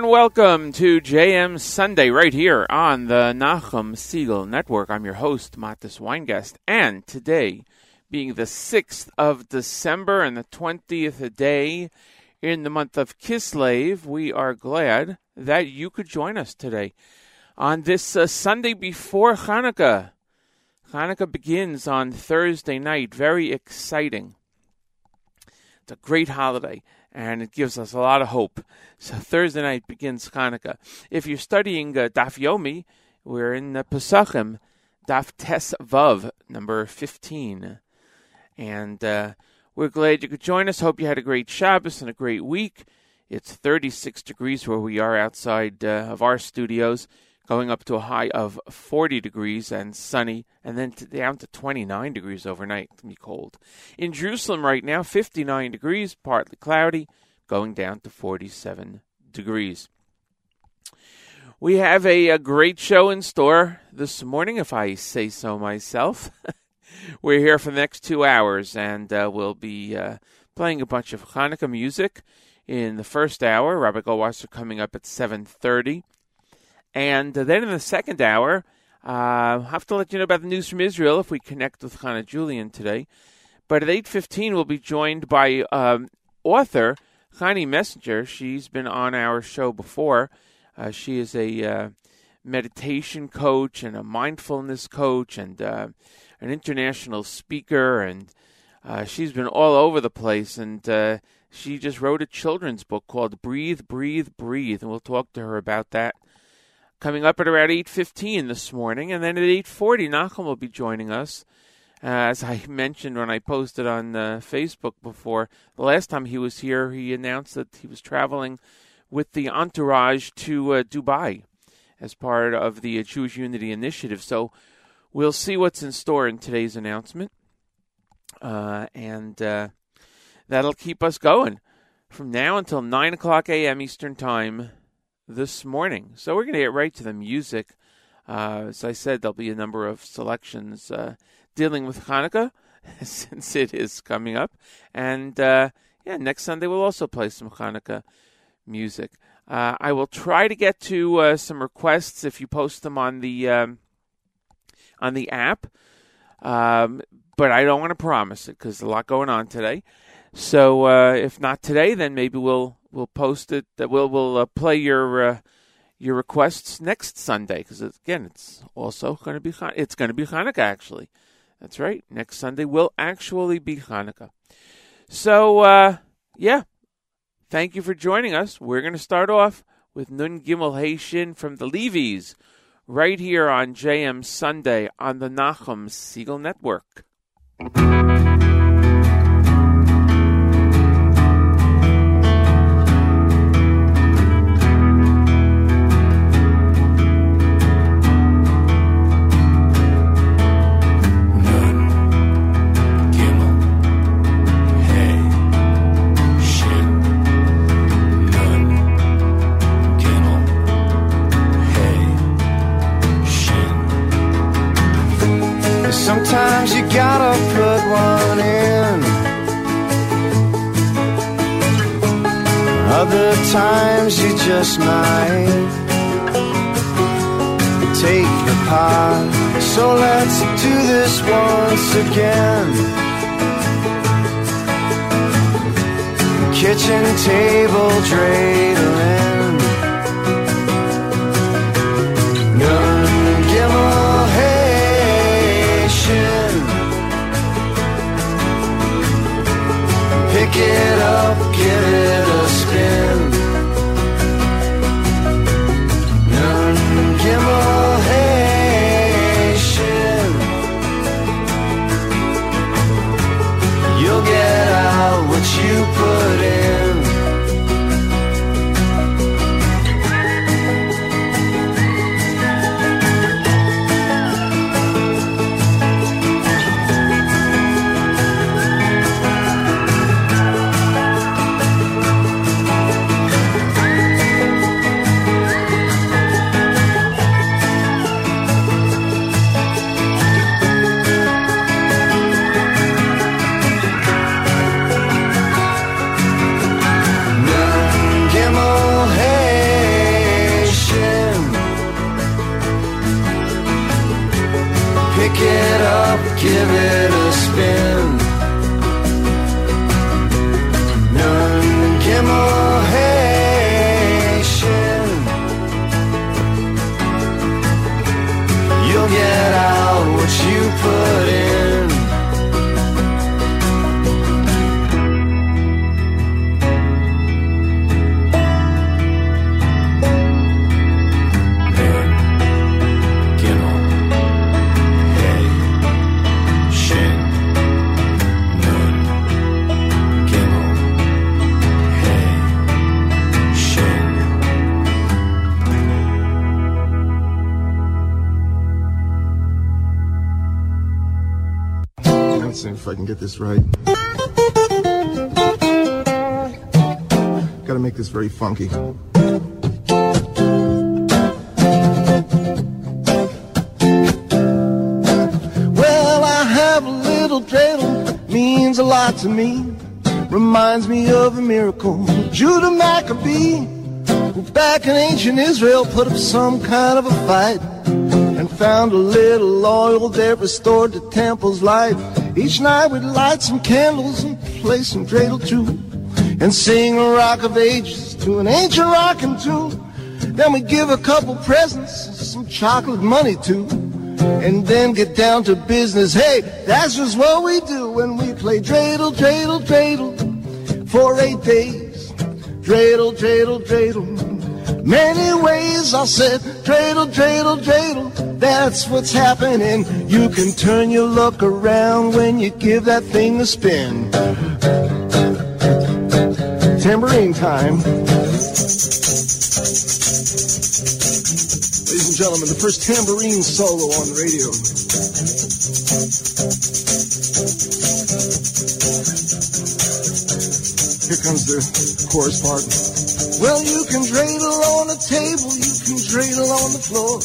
everyone. Welcome to JM Sunday right here on the Nachum Segal Network. I'm your host, Matis Weingast, and today, being the 6th of December and the 20th day in the month of Kislev, we are glad that you could join us today on this uh, Sunday before Hanukkah. Hanukkah begins on Thursday night. Very exciting. It's a great holiday and it gives us a lot of hope. So Thursday night begins Hanukkah. If you're studying uh, Daf Yomi, we're in uh, Pesachim, Daf Tes Vav, number 15. And uh, we're glad you could join us. Hope you had a great Shabbos and a great week. It's 36 degrees where we are outside uh, of our studios going up to a high of 40 degrees and sunny, and then to, down to 29 degrees overnight. It's going to be cold. In Jerusalem right now, 59 degrees, partly cloudy, going down to 47 degrees. We have a, a great show in store this morning, if I say so myself. We're here for the next two hours, and uh, we'll be uh, playing a bunch of Hanukkah music in the first hour. Rabbi Goldwasser coming up at 7.30. And then in the second hour, uh, I'll have to let you know about the news from Israel if we connect with Hannah Julian today. But at 8.15, we'll be joined by um, author Chani Messenger. She's been on our show before. Uh, she is a uh, meditation coach and a mindfulness coach and uh, an international speaker. And uh, she's been all over the place. And uh, she just wrote a children's book called Breathe, Breathe, Breathe. And we'll talk to her about that coming up at around 8.15 this morning. And then at 8.40, Nachum will be joining us. Uh, as I mentioned when I posted on uh, Facebook before, the last time he was here, he announced that he was traveling with the entourage to uh, Dubai as part of the Jewish Unity Initiative. So we'll see what's in store in today's announcement. Uh, and uh, that'll keep us going from now until 9 o'clock a.m. Eastern Time this morning. So we're going to get right to the music. Uh, as I said, there'll be a number of selections uh, dealing with Hanukkah since it is coming up. And uh, yeah, next Sunday we'll also play some Hanukkah music. Uh, I will try to get to uh, some requests if you post them on the um, on the app, um, but I don't want to promise it because a lot going on today. So uh, if not today, then maybe we'll we'll post it. That we'll we'll uh, play your uh, your requests next Sunday because again, it's also going to be it's going to be Hanukkah actually. That's right. Next Sunday will actually be Hanukkah. So uh, yeah, thank you for joining us. We're going to start off with Nun Gimel Hei Shin from the LeeVees right here on JM Sunday on the Nachum Segal Network. Table see if I can get this right. Gotta make this very funky. Well, I have a little dreidel, means a lot to me. Reminds me of a miracle. Judah Maccabee, who back in ancient Israel put up some kind of a fight and found a little oil that restored the temple's light. Each night we'd light some candles and play some dreidel too, and sing a rock of ages to an ancient rocking tune. Then we'd give a couple presents, and some chocolate money too, and then get down to business. Hey, that's just what we do when we play dreidel, dreidel, dreidel for eight days. Dreidel, dreidel, dreidel. Many ways I said, dreidel, dreidel, dreidel. That's what's happening. You can turn your luck around when you give that thing a spin. Tambourine time. Ladies and gentlemen, the first tambourine solo on the radio. Here comes the chorus part. Well, you can dreidel on the table, you can dreidel on the floor.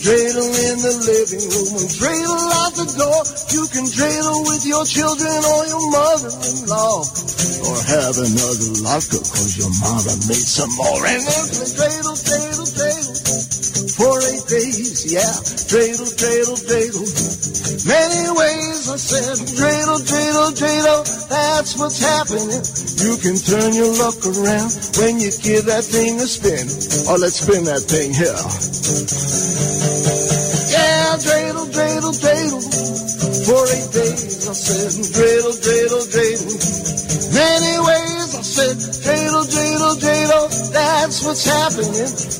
Dreidel in the living room and dreidel out the door. You can dreidel with your children or your mother-in-law. Or have another vodka cause your mama made some more. And then dreidel, dreidel, dreidel. For eight days, yeah. Dreidel, dreidel, dreidel. Many ways I said, dreidel, dreidel, dreidel. That's what's happening. You can turn your luck around when you give that thing a spin. Oh, let's spin that thing here. Yeah, dreidel, dreidel, dreidel. For eight days I said, dreidel, dreidel, dreidel. Many ways I said, dreidel. That's what's happening.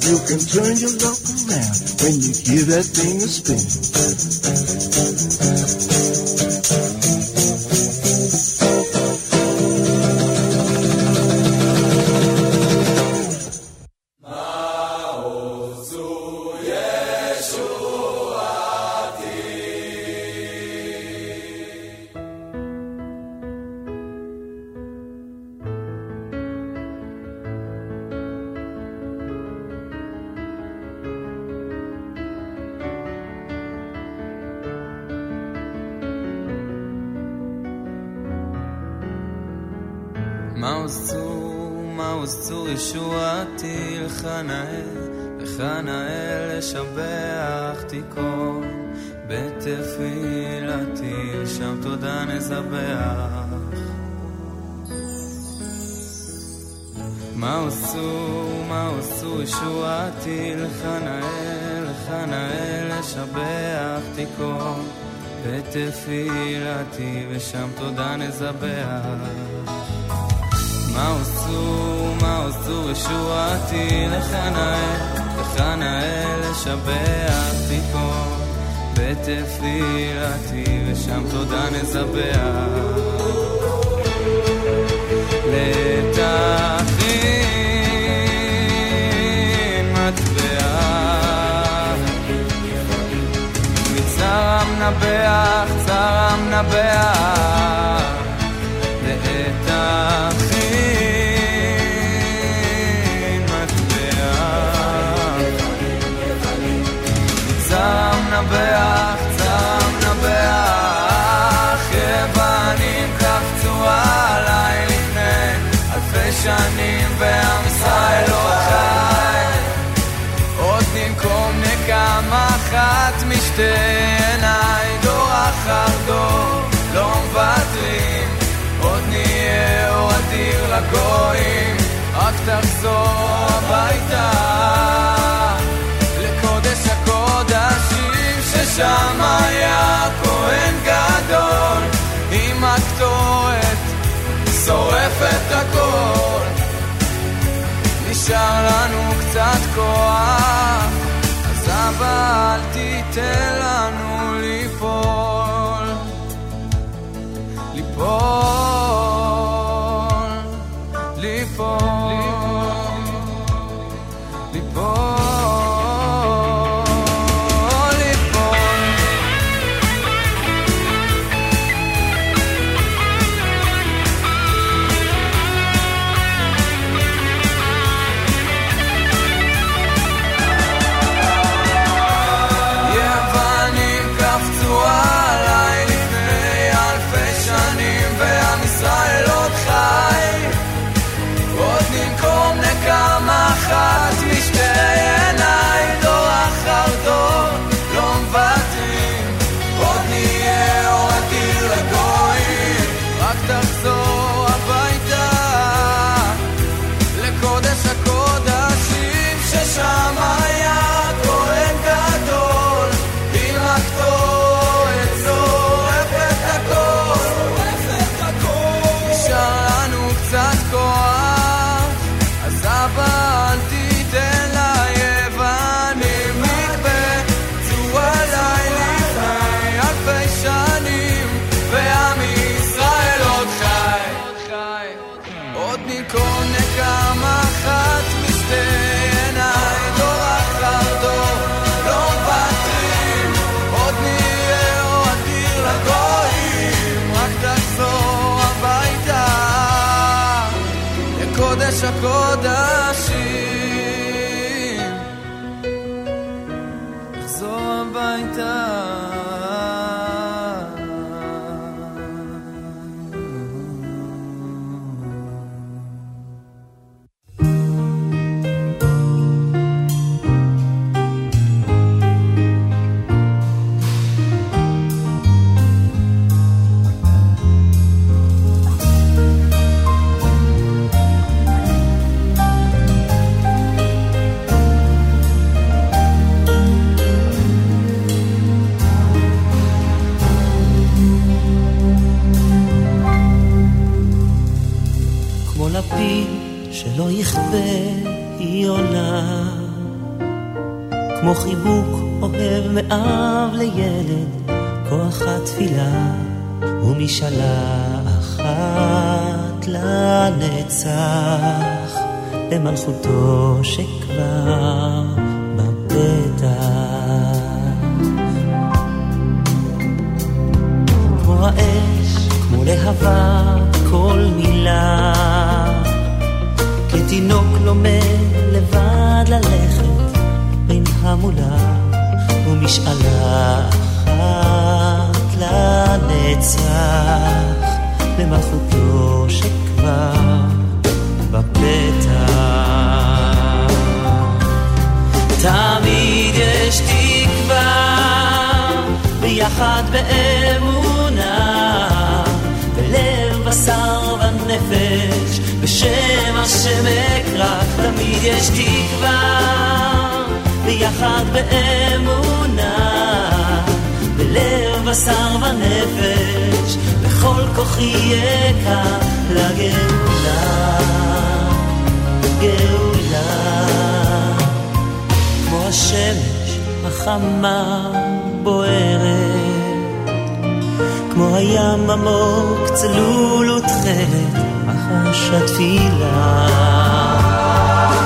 You can turn your luck around when you give that thing a spin. ישועתי לחנאל, לחנאל לשבח תיקום, ותפילתי ושם תודה נזבח. מה עשו, מה עשו ישועתי לחנאל, לחנאל לשבח תיקום, ותפילתי ושם תודה נזבח. לטעם מנבח, צרם נבח הגויים, רק תחזור הביתה. לקודש הקודשים ששם היה כהן גדול עם הקטורת שורף את הכל. נשאר לנו קצת כוח אז אבא אל תיתן לנו ליפול. ליפול. כמו חיבוק אוהב מאב לילד, כוח התפילה הוא אחת לנצח במלכותו שכבר האדמה בוערת, כמו הים עמוק, צלול ותכלת, מחש התפילה.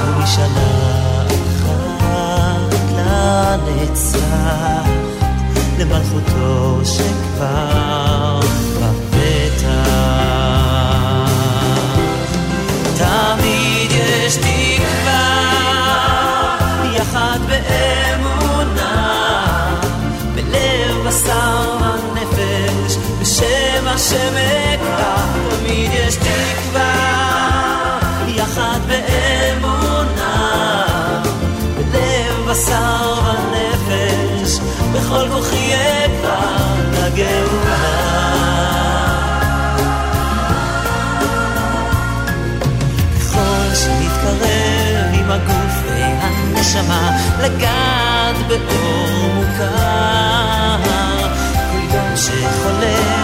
ומשנה ומשלחת לנצח, למלכותו שכבר שמקווה, תמיד יש תקווה, יחד באמונה, בלב, בשר ונפש, בכל כוחי אקרא לגאולה. ככל שנתקרב עם הגוף והנשמה, לגעת באור מוכר, כל יום שחולה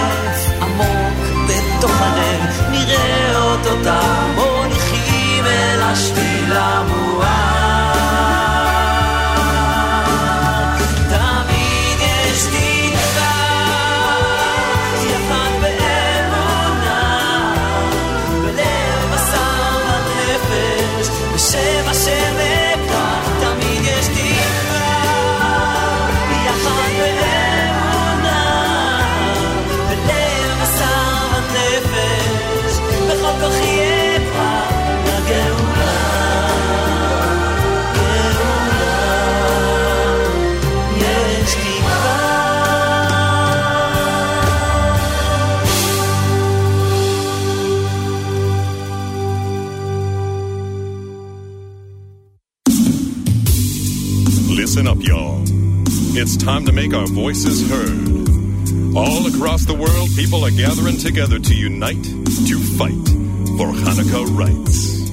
It's time to make our voices heard. All across the world, people are gathering together to unite, to fight for Hanukkah rights.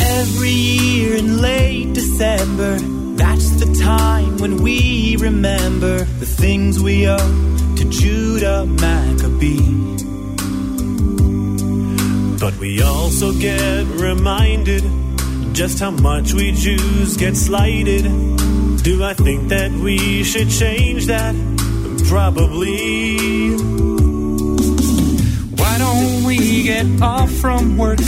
Every year in late December, that's the time when we remember the things we owe to Judah Maccabee. But we also get reminded just how much we Jews get slighted. Do I think that we should change that? Probably. Why don't we get off from work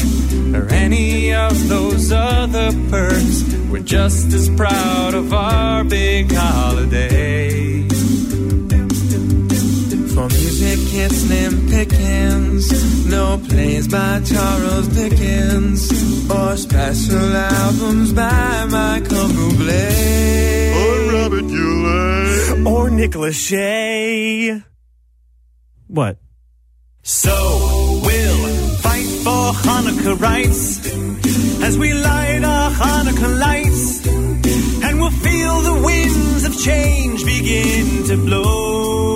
or any of those other perks? We're just as proud of our big holiday. Slim Pickens. No plays by Charles Dickens. Or special albums by Michael Bublé. Or Robert Goulet. Or Nicholas Shea. What? So we'll fight for Hanukkah rights as we light our Hanukkah lights, and we'll feel the winds of change begin to blow.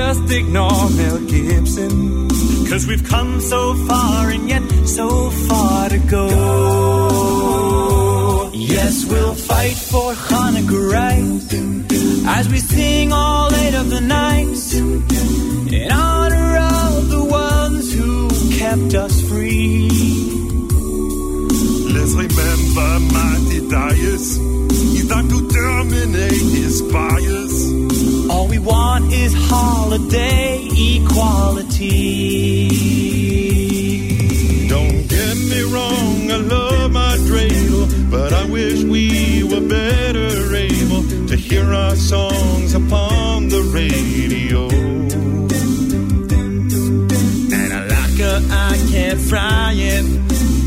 Just ignore Mel Gibson. Cause we've come so far and yet so far to go. Yes, we'll fight for Hanukkah rights as we sing all eight of the nights in honor of the ones who kept us free. Let's remember Mattathias. He thought to terminate his bias. All we want is holiday equality. Don't get me wrong, I love my dreidel, but I wish we were better able to hear our songs upon the radio. And I like her, I can't fry it.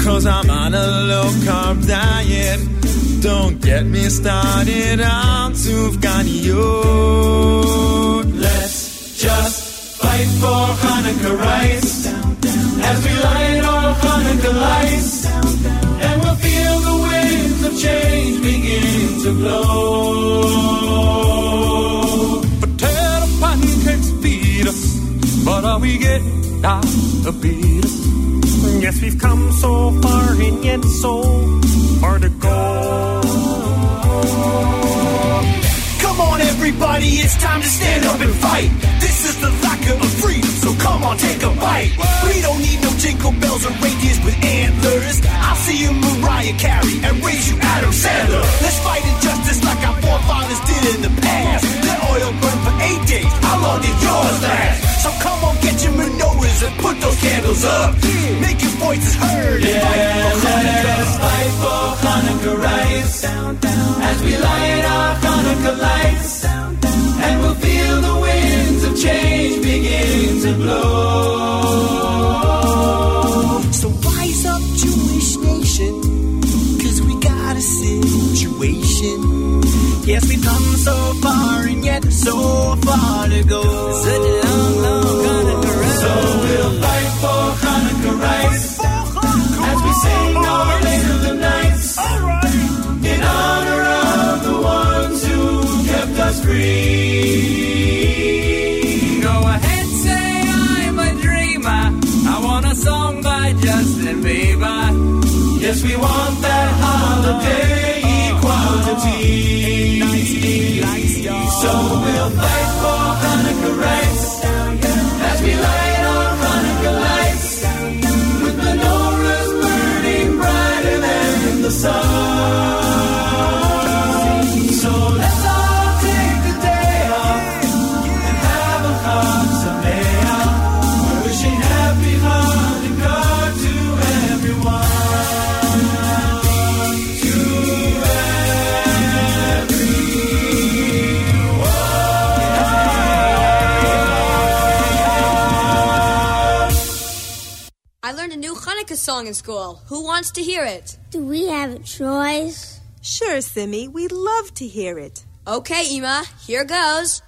Cause I'm on a low carb diet. Don't get me started on Sufganiyot. Let's just fight for Hanukkah rights. As we light our Hanukkah lights. And we'll feel the winds of change begin to blow. Potato pancakes feed us, but all we get the beat us. Yes, we've come so far and yet so far to go. Come on, everybody, it's time to stand up and fight. This is the locker of freedom, so come on, take a bite. We don't need no jingle bells or reindeers with antlers. I'll see you Mariah Carey and raise you Adam Sandler. Let's fight injustice like our forefathers did in the past. Let oil burn eight days. How long did yours last? So come on, get your menorahs and put those candles up. Make your voices heard. and fight for Hanukkah. fight for Hanukkah rights as we light our Hanukkah lights, and we'll feel the winds of change begin to blow. So rise up, Jewish nation, cause we got a situation. Yes, we've come so far and yet so far to go. Such a long, long Hanukkah ride. So we'll fight for Hanukkah rights. as we sing our the nights right. in honor of the ones who kept us free. Go ahead, say I'm a dreamer. I want a song by Justin Bieber. Yes, we want that holiday equality. So we'll fight for Hanukkah rights as we light our Hanukkah lights with menorahs burning brighter than the sun. New Hanukkah song in school. Who wants to hear it? Do we have a choice? Sure, Simmy. We'd love to hear it. Okay, Ema, here goes.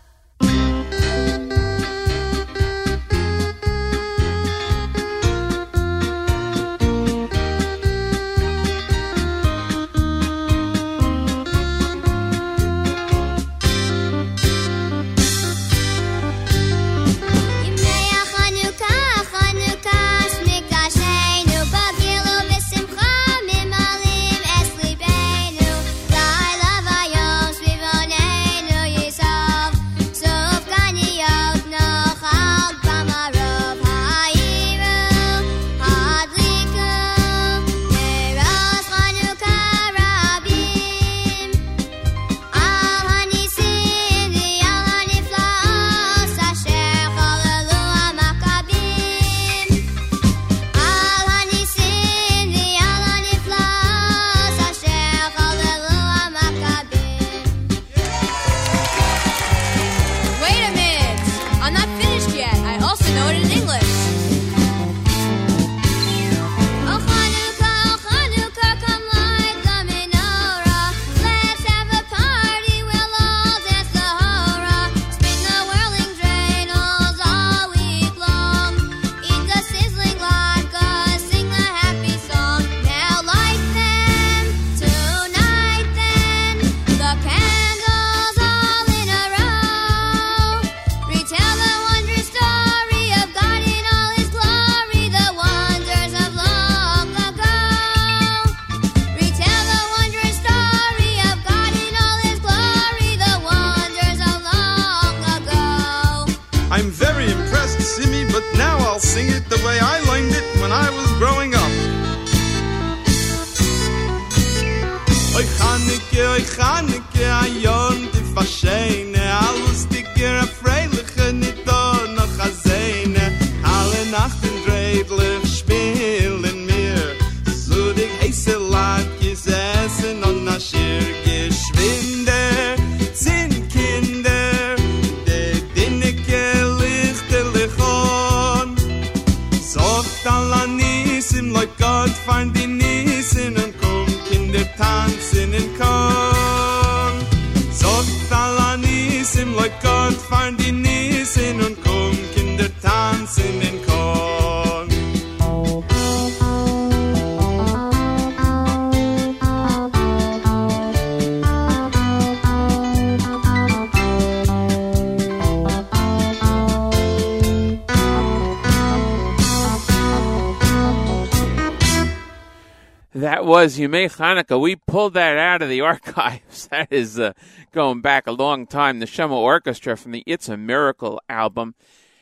Was Yumei Hanukkah. We pulled that out of the archives. That is uh, going back a long time. The Shema Orchestra from the It's a Miracle album.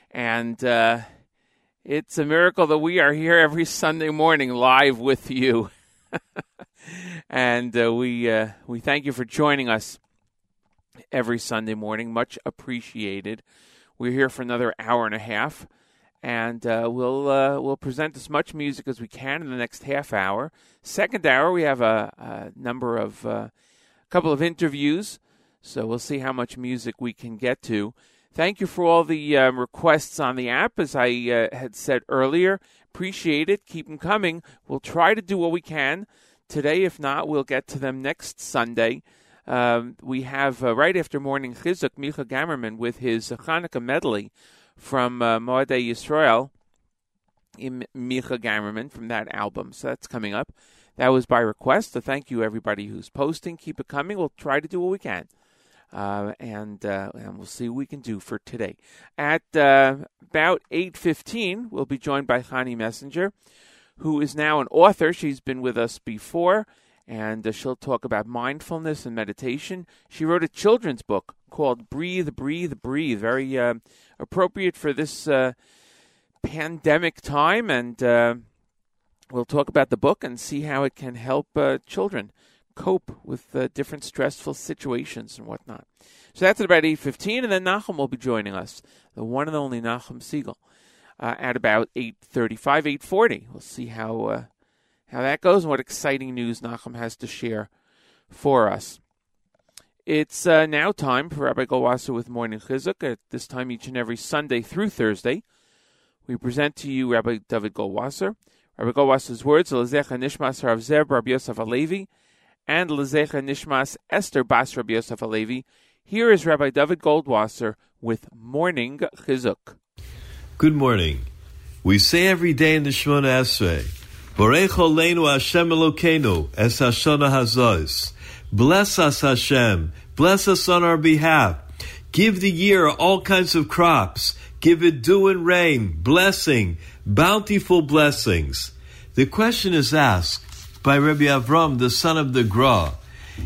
And uh, it's a miracle that we are here every Sunday morning live with you. and uh, we, uh, we thank you for joining us every Sunday morning. Much appreciated. We're here for another hour and a half. And uh, we'll uh, we'll present as much music as we can in the next half hour. Second hour, we have a, a number of a couple of interviews, so we'll see how much music we can get to. Thank you for all the um, requests on the app, as I uh, had said earlier. Appreciate it. Keep them coming. We'll try to do what we can today. If not, we'll get to them next Sunday. Um, we have uh, right after morning chizuk Micha Gamerman with his Hanukkah medley from uh, Moadei Yisrael, in Micha Gamerman from that album. So that's coming up. That was by request. So thank you everybody who's posting. Keep it coming. We'll try to do what we can. Uh, and uh, and we'll see what we can do for today. At uh, about eight fifteen, we'll be joined by Hani Messenger, who is now an author. She's been with us before, and uh, she'll talk about mindfulness and meditation. She wrote a children's book called Breathe, Breathe, Breathe, very uh, appropriate for this uh, pandemic time, and uh, we'll talk about the book and see how it can help uh, children cope with uh, different stressful situations and whatnot. So that's at about 8.15, and then Nachum will be joining us, the one and only Nachum Segal, uh, at about 8.35, 8.40. We'll see how, how that goes and what exciting news Nachum has to share for us. It's uh, now time for Rabbi Goldwasser with Morning Chizuk. At this time, each and every Sunday through Thursday, we present to you Rabbi David Goldwasser. Rabbi Goldwasser's words, Lezecha Nishmas Harav Zeb Rabbi Yosef Alevi, and Lezecha Nishmas Esther Bas Rabbi Yosef Alevi. Here is Rabbi David Goldwasser with Morning Chizuk. Good morning. We say every day in the Shemona Esrei, Borech Oleinu Hashem Elokeinu Es Hashana Hazos. Bless us, Hashem. Bless us on our behalf. Give the year all kinds of crops. Give it dew and rain, blessing, bountiful blessings. The question is asked by Rabbi Avram, the son of the Gra,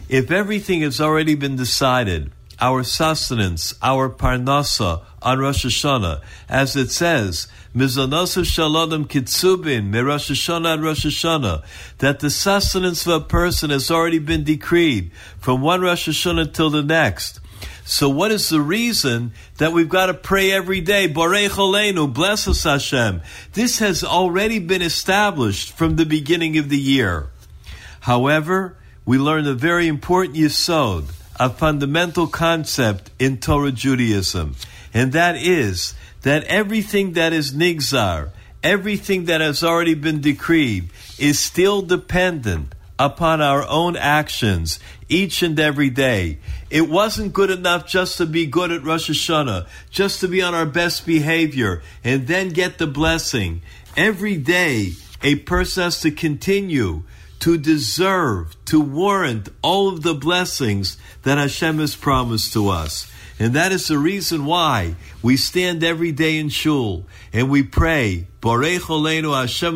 if everything has already been decided, our sustenance, our parnasa on Rosh Hashanah, as it says, Mizanosav Shalom Kitsubin, Rosh Hashanah and Rosh Hashanah, that the sustenance of a person has already been decreed from one Rosh Hashanah till the next. So what is the reason that we've got to pray every day? Borei Cholenu, bless us Hashem. This has already been established from the beginning of the year. However, we learn a very important yisod, a fundamental concept in Torah Judaism, and that is that everything that is nigzar, everything that has already been decreed, is still dependent upon our own actions each and every day. It wasn't good enough just to be good at Rosh Hashanah, just to be on our best behavior, and then get the blessing. Every day, a person has to continue to deserve, to warrant all of the blessings that Hashem has promised to us. And that is the reason why we stand every day in shul and we pray, Borei Hashem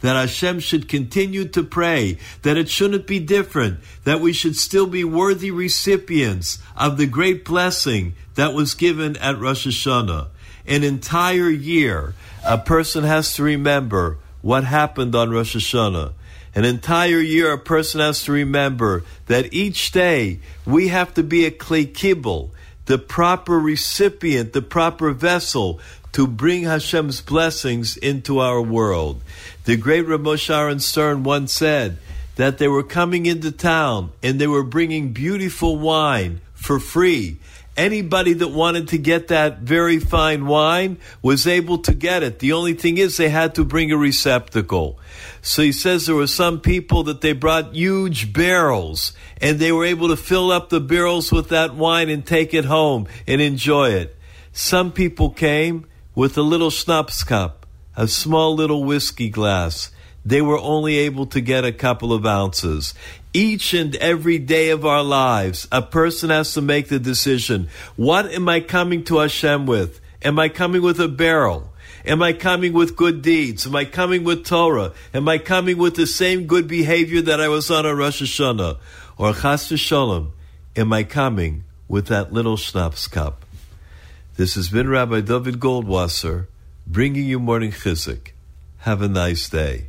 that Hashem should continue to pray, that it shouldn't be different, that we should still be worthy recipients of the great blessing that was given at Rosh Hashanah. An entire year, a person has to remember what happened on Rosh Hashanah. An entire year, a person has to remember that each day we have to be a clay kibble, the proper recipient, the proper vessel to bring Hashem's blessings into our world. The great Ramosh Aaron Stern once said that they were coming into town and they were bringing beautiful wine for free. Anybody that wanted to get that very fine wine was able to get it. The only thing is they had to bring a receptacle. So he says there were some people that they brought huge barrels and they were able to fill up the barrels with that wine and take it home and enjoy it. Some people came with a little schnapps cup, a small little whiskey glass. They were only able to get a couple of ounces. Each and every day of our lives, a person has to make the decision. What am I coming to Hashem with? Am I coming with a barrel? Am I coming with good deeds? Am I coming with Torah? Am I coming with the same good behavior that I was on a Rosh Hashanah? Or Chas Shalom, am I coming with that little schnapps cup? This has been Rabbi David Goldwasser bringing you morning chizuk. Have a nice day.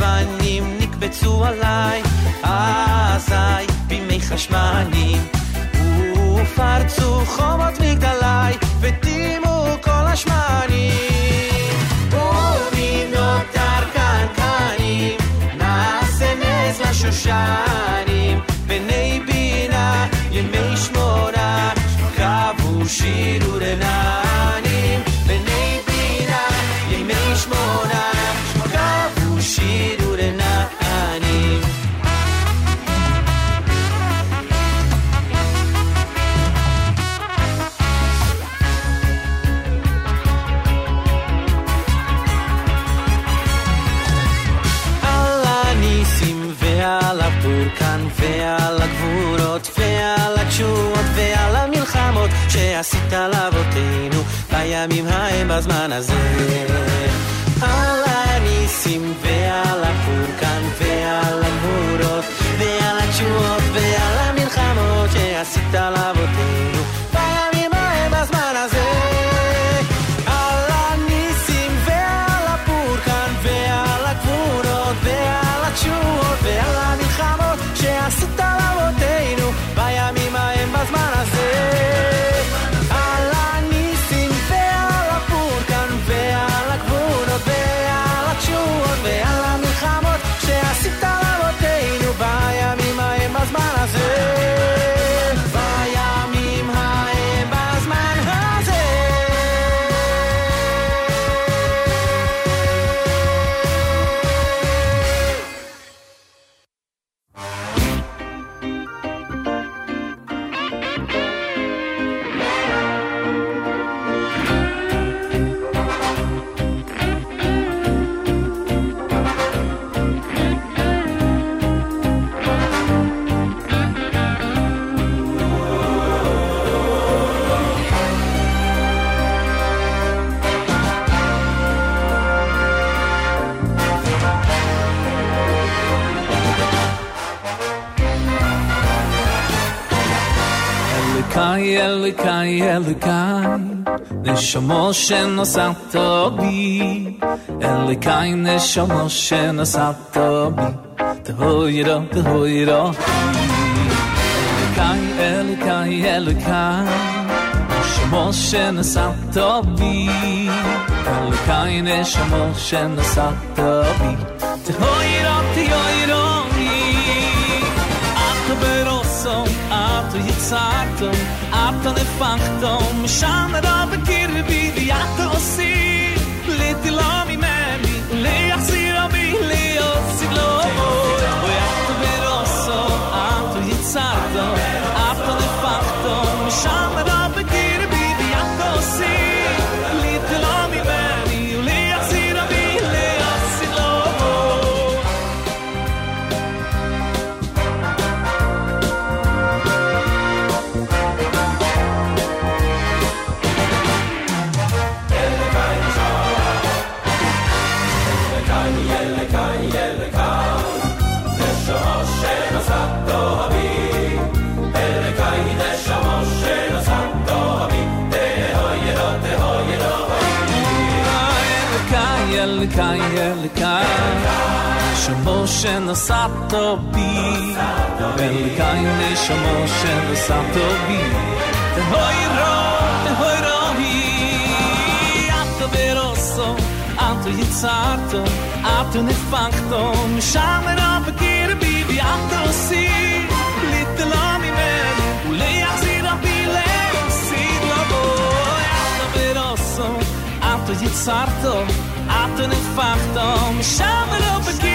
לבנים נקבצו עליי, אזי בימי חשמלים. ופרצו חומות מגדליי, ודימו כל השמנים. ומינות דרכנקנים, נעשה נס לשושנים, בני בינה, ימי שמונה, כבו שירו לנ... אבותינו, בימים ההם בזמן הזה. על הניסים וה... Yelly Kai, Yelly Kai Nishomo she no sato bi Yelly Kai, Nishomo she no sato bi Tehoi ro, tehoi ro Yelly Kai, Yelly Kai, Yelly Kai Nishomo she no sato bi Yelly Kai, Yelly Kai, Yelly Kai Nishomo she bi Tehoi ro, tehoi ro Ich bin wacht om samen op een keer kayel kayel ka shmo shen sato bi vel kay ne shmo shen sato bi te hoy ro te hoy ro hi at vero so at ye tsarto at ne fakto shamen af kir bi bi at si. Little ami men ule Zartor, Ato nefakto, mishamer abagir bibi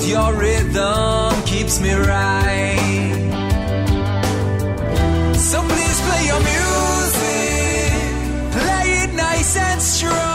But your rhythm keeps me right. So please play your music, play it nice and strong.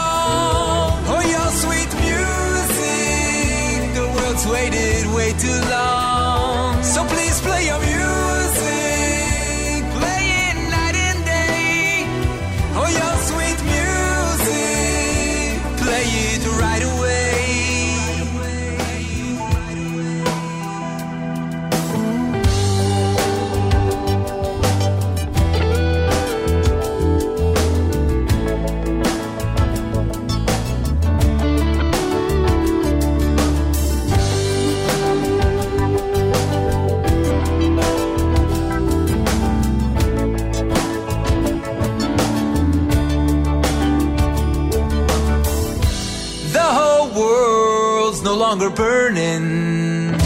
Longer burning.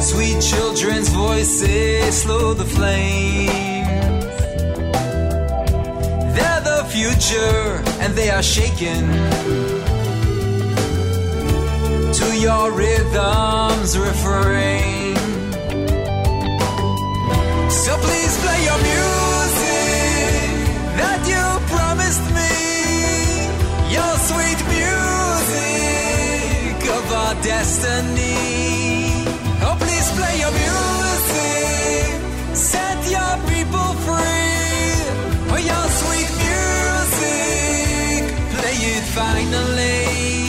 Sweet children's voices slow the flames. They're the future and they are shaken to your rhythm's refrain. Destiny. Oh, please play your music, set your people free. Oh, your sweet music, play it finally.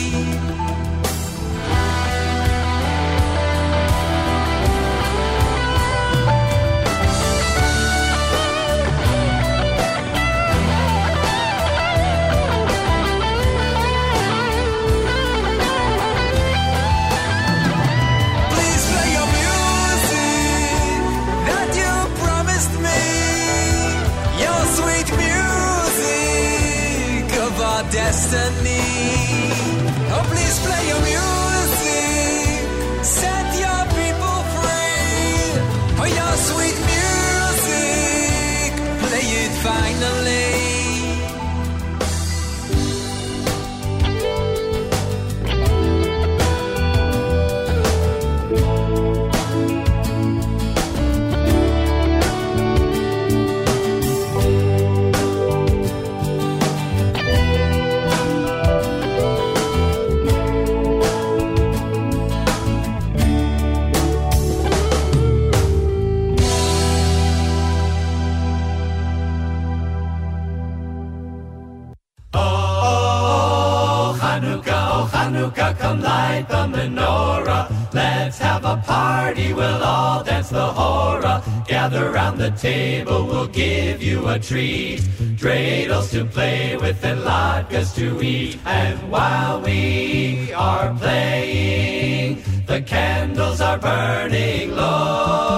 Hanukkah, come light the menorah. Let's have a party, we'll all dance the hora. Gather round the table, we'll give you a treat. Dreidels to play with and latkes to eat. And while we are playing, the candles are burning low.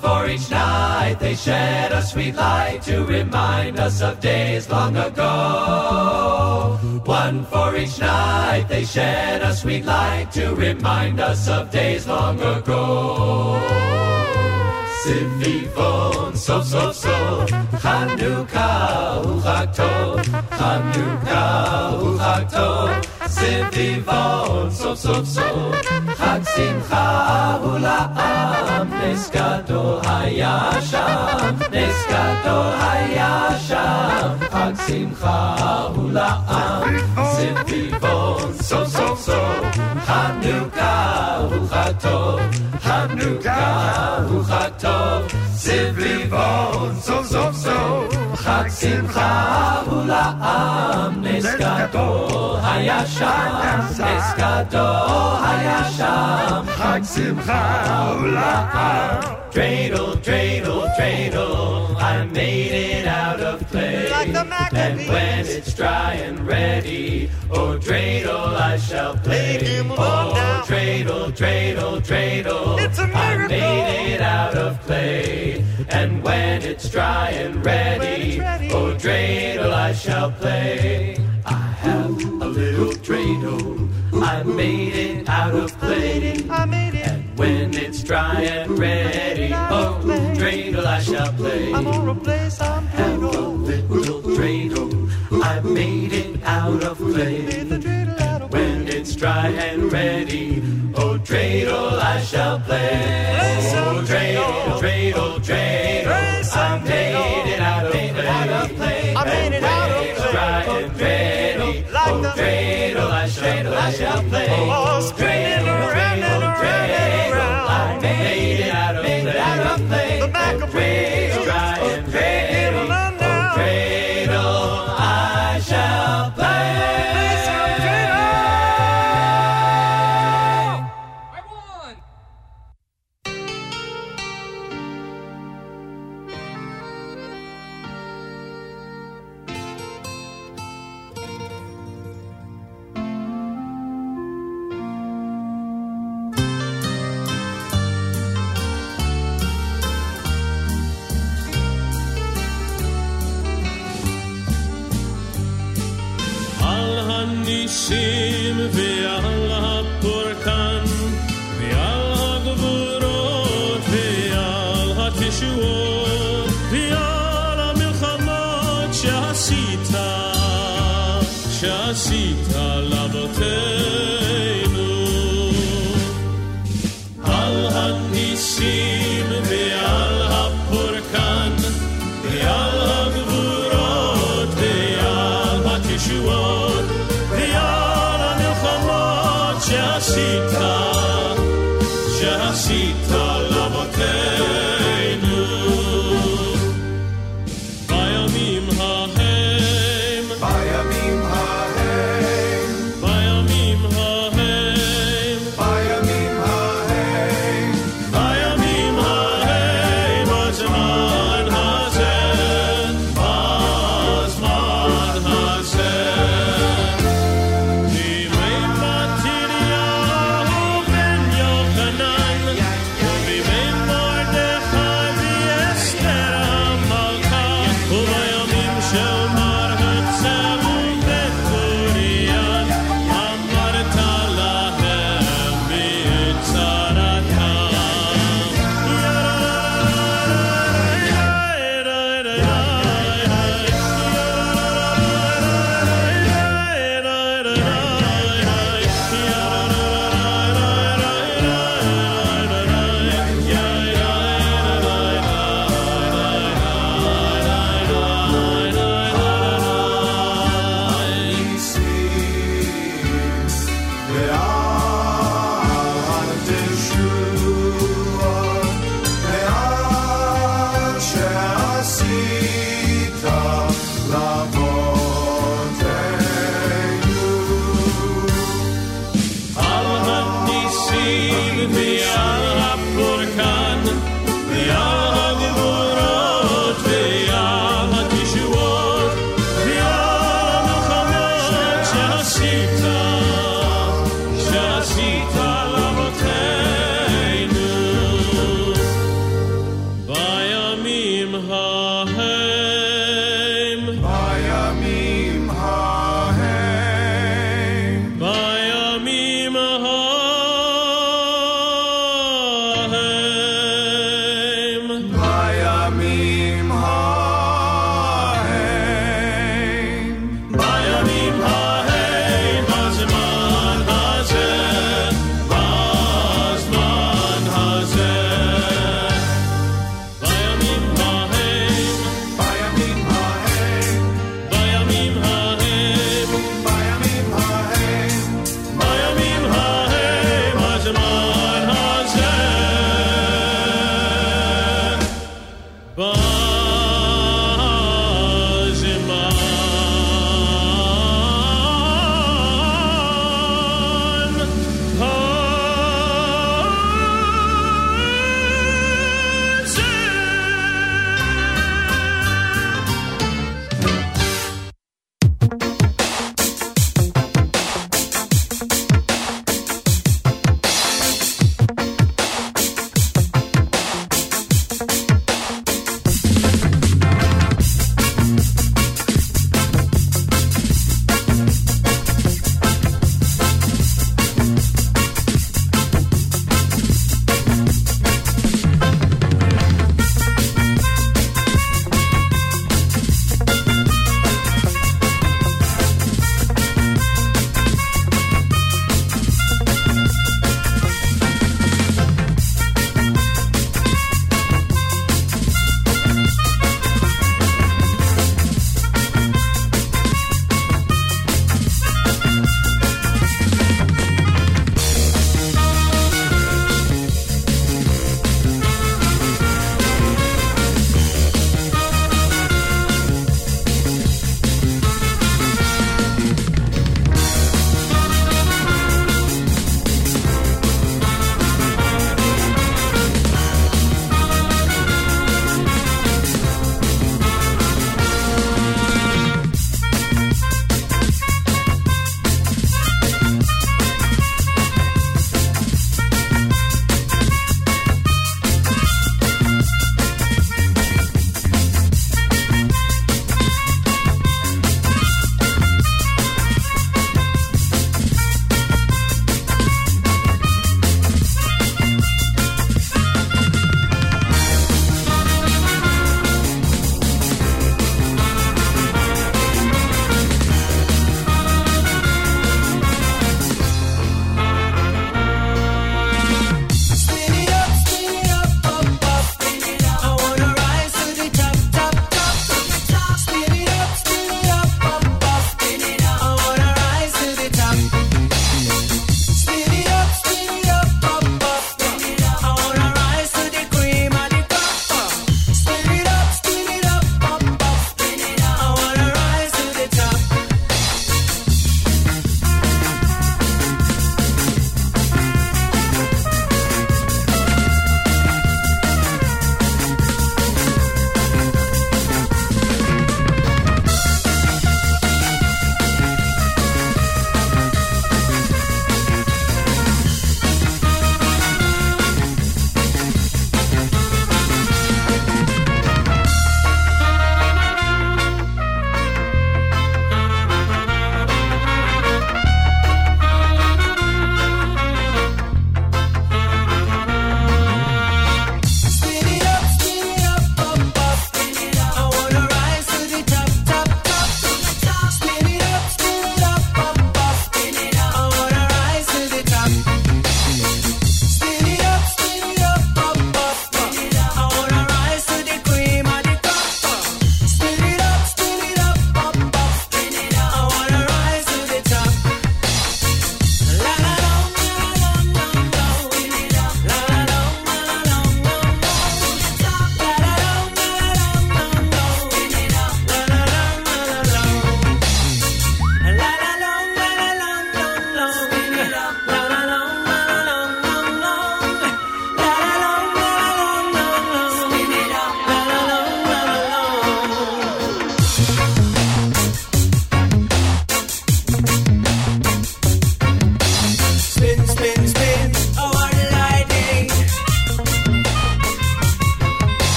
For each night, they shed a sweet light to remind us of days long ago. One for each night, they shed a sweet light to remind us of days long ago. Sivivon, so, so, so, Chanukah, Uchak Tov, Chanukah, Uchak Tov, Sivivon, so, so, so, Chag Simcha, Ula'am, Nes Gadol Haya Sham, Nes Gadol Haya Sham, Chag Simcha, Ula'am, Sivivon, so, so, so, Chanukah, Uchak Tov, Tov, Sivivon, so, so, so, Chag Simcha, Haya Sham, Nes Gadol Haya Sham. Dreidel, dreidel, dreidel, I made it out of clay. and when it's dry and ready, oh dreidel, I shall play. Oh dreidel, dreidel, dreidel, I made it out of clay. And when it's dry and ready, oh dreidel, I shall play. I have a little dreidel, I made it out of clay. I made it. And when it's dry and ready, oh dreidel, I shall play. I'm gonna play a little dreidel, I made it out of clay. When it's dry and ready, oh dreidel, I shall play. Oh dreidel, dreidel, dreidel, I made it out of clay. I made it out of clay. dry and ready, oh dreidel, I shall, play. Oh, oh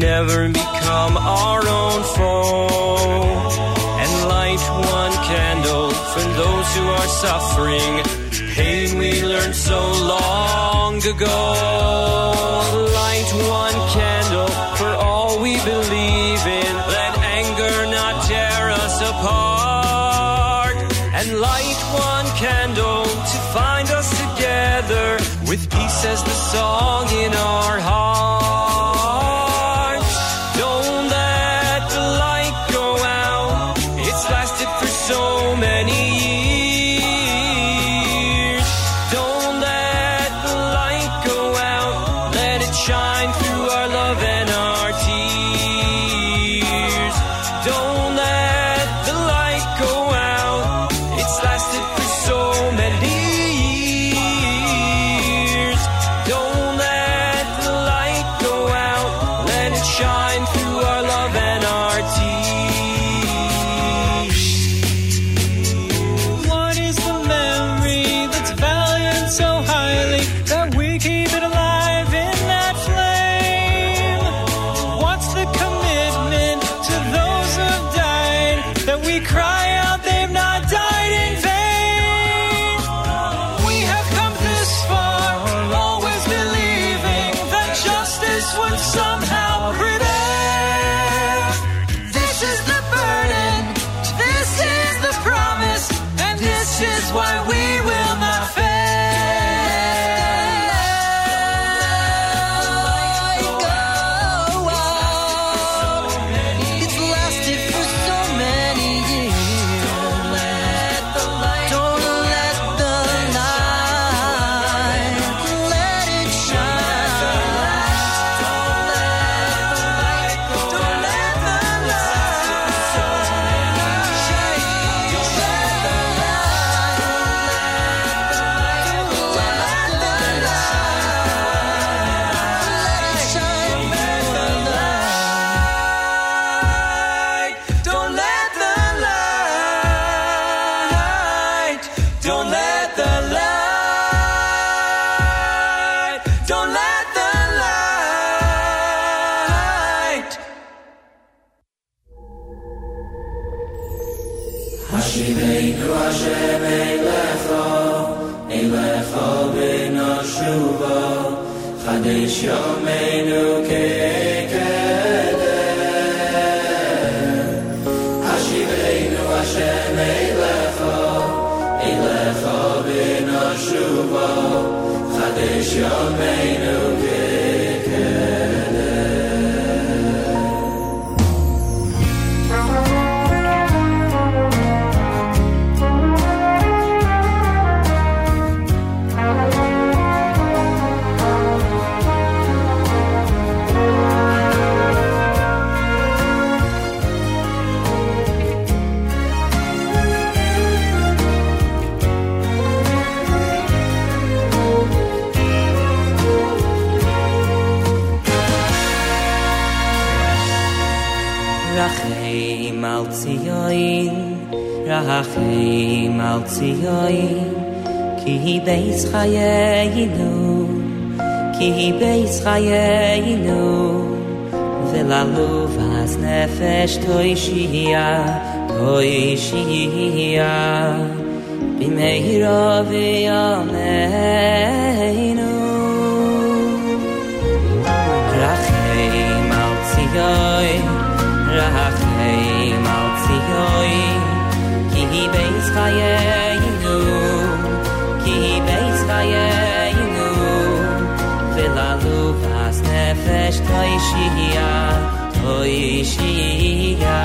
never become our own foe. And light one candle for those who are suffering. Pain we learned so long ago. Light one candle for all we believe in. Let anger not tear us apart. And light one candle to find us together. With peace as the song in our heart. Chalzi Yoi Ki hi beis chaye yinu Ki hi beis chaye vel Ve la luvaz nefesh toy shia toy shia ishi ya Bimei shi hia toy shiga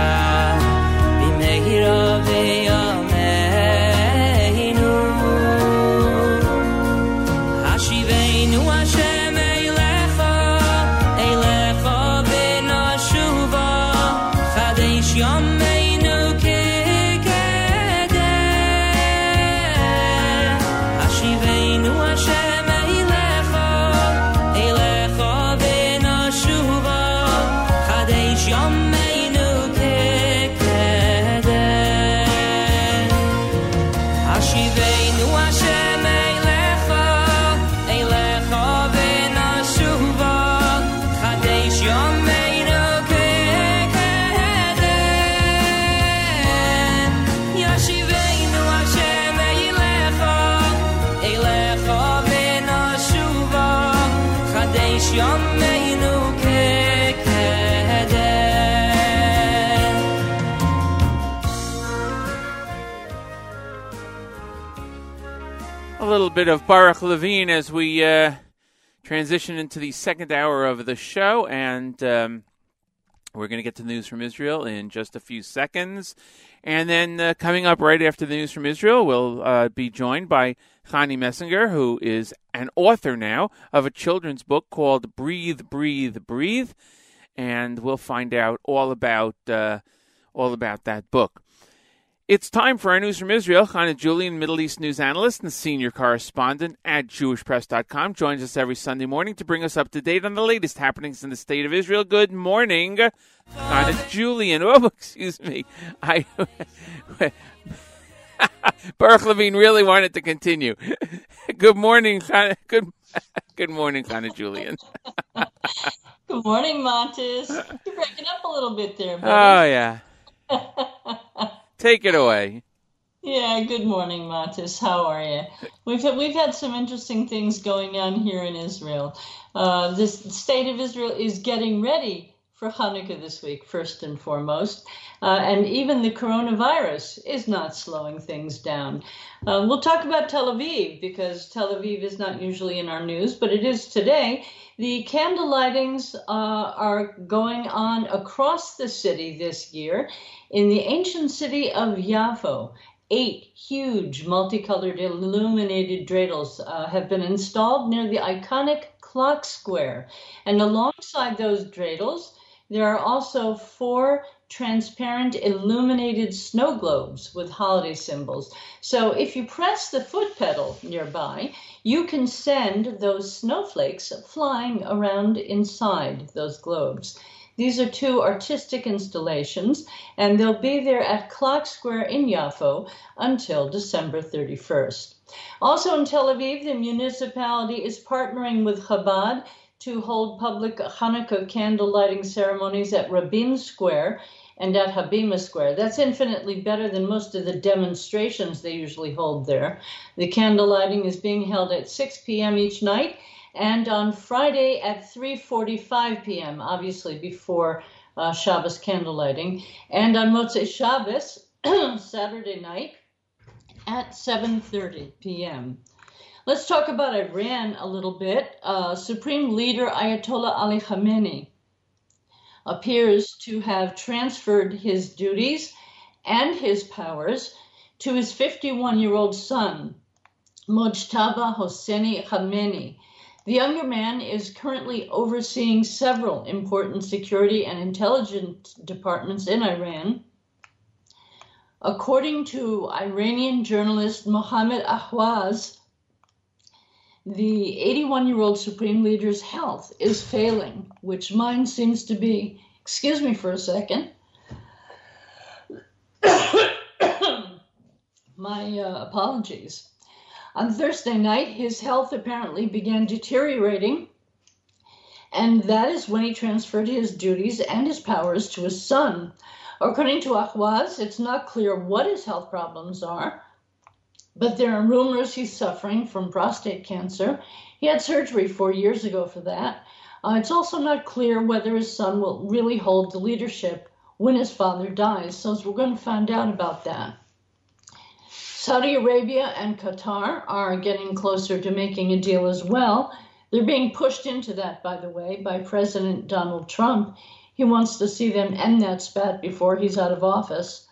bit of Baruch Levine as we uh, transition into the second hour of the show, and um, we're going to get to the news from Israel in just a few seconds. And then uh, coming up right after the news from Israel, we'll uh, be joined by Chani Messinger, who is an author now of a children's book called Breathe, Breathe, Breathe, and we'll find out all about uh, all about that book. It's time for our news from Israel. Chana Julian, Middle East news analyst and senior correspondent at JewishPress.com, joins us every Sunday morning to bring us up to date on the latest happenings in the state of Israel. Good morning, Chana Julian. Oh, excuse me. I Baruch Levine really wanted to continue. Good morning, Chana. Good, good morning, Chana Julian. Good morning, Matis. You're breaking up a little bit there, Oh yeah. Take it away. Yeah, good morning, Matis. How are you? We've had, we've had some interesting things going on here in Israel. Uh, the state of Israel is getting ready for Hanukkah this week, first and foremost, uh, and even the coronavirus is not slowing things down. Uh, we'll talk about Tel Aviv because Tel Aviv is not usually in our news, but it is today. The candle lightings uh, are going on across the city this year in the ancient city of Yafo. Eight huge multicolored illuminated dreidels uh, have been installed near the iconic clock square. And alongside those dreidels, there are also four transparent illuminated snow globes with holiday symbols. So if you press the foot pedal nearby, you can send those snowflakes flying around inside those globes. These are two artistic installations, and they'll be there at Clock Square in Yafo until December 31st. Also in Tel Aviv, the municipality is partnering with Chabad to hold public Hanukkah candle lighting ceremonies at Rabin Square and at Habima Square. That's infinitely better than most of the demonstrations they usually hold there. The candle lighting is being held at 6 p.m. each night and on Friday at 3:45 p.m. obviously before uh, Shabbos candle lighting and on Motzei Shabbos Saturday night at 7:30 p.m. Let's talk about Iran a little bit. Uh, Supreme Leader Ayatollah Ali Khamenei appears to have transferred his duties and his powers to his 51 year old son, Mojtaba Hosseini Khamenei. The younger man is currently overseeing several important security and intelligence departments in Iran. According to Iranian journalist Mohammed Ahwaz, the 81 year old supreme leader's health is failing, which mine seems to be. Excuse me for a second. My uh, apologies. On Thursday night, his health apparently began deteriorating, and that is when he transferred his duties and his powers to his son. According to Ahwaz, it's not clear what his health problems are, but there are rumors he's suffering from prostate cancer. He had surgery four years ago for that. Uh, it's also not clear whether his son will really hold the leadership when his father dies, so we're going to find out about that. Saudi Arabia and Qatar are getting closer to making a deal as well. They're being pushed into that, by the way, by President Donald Trump. He wants to see them end that spat before he's out of office.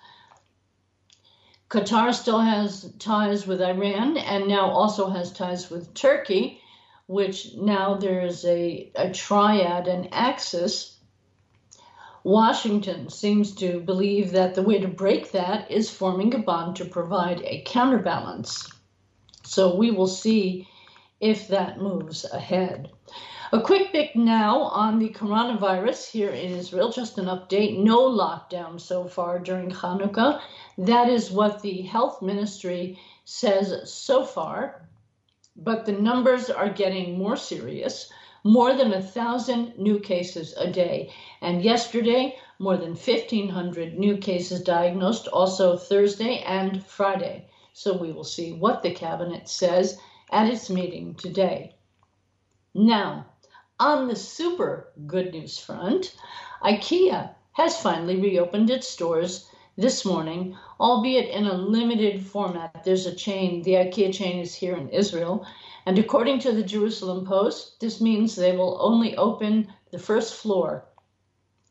Qatar still has ties with Iran and now also has ties with Turkey, which now there's a, a triad, an axis. Washington seems to believe that the way to break that is forming a bond to provide a counterbalance. So we will see if that moves ahead. A quick bit now on the coronavirus here in Israel. Just an update no lockdown so far during Hanukkah. That is what the health ministry says so far. But the numbers are getting more serious. More than a thousand new cases a day. And yesterday, more than 1,500 new cases diagnosed, also Thursday and Friday. So we will see what the cabinet says at its meeting today. Now, on the super good news front, IKEA has finally reopened its stores this morning, albeit in a limited format. There's a chain, the IKEA chain is here in Israel, and according to the Jerusalem Post, this means they will only open the first floor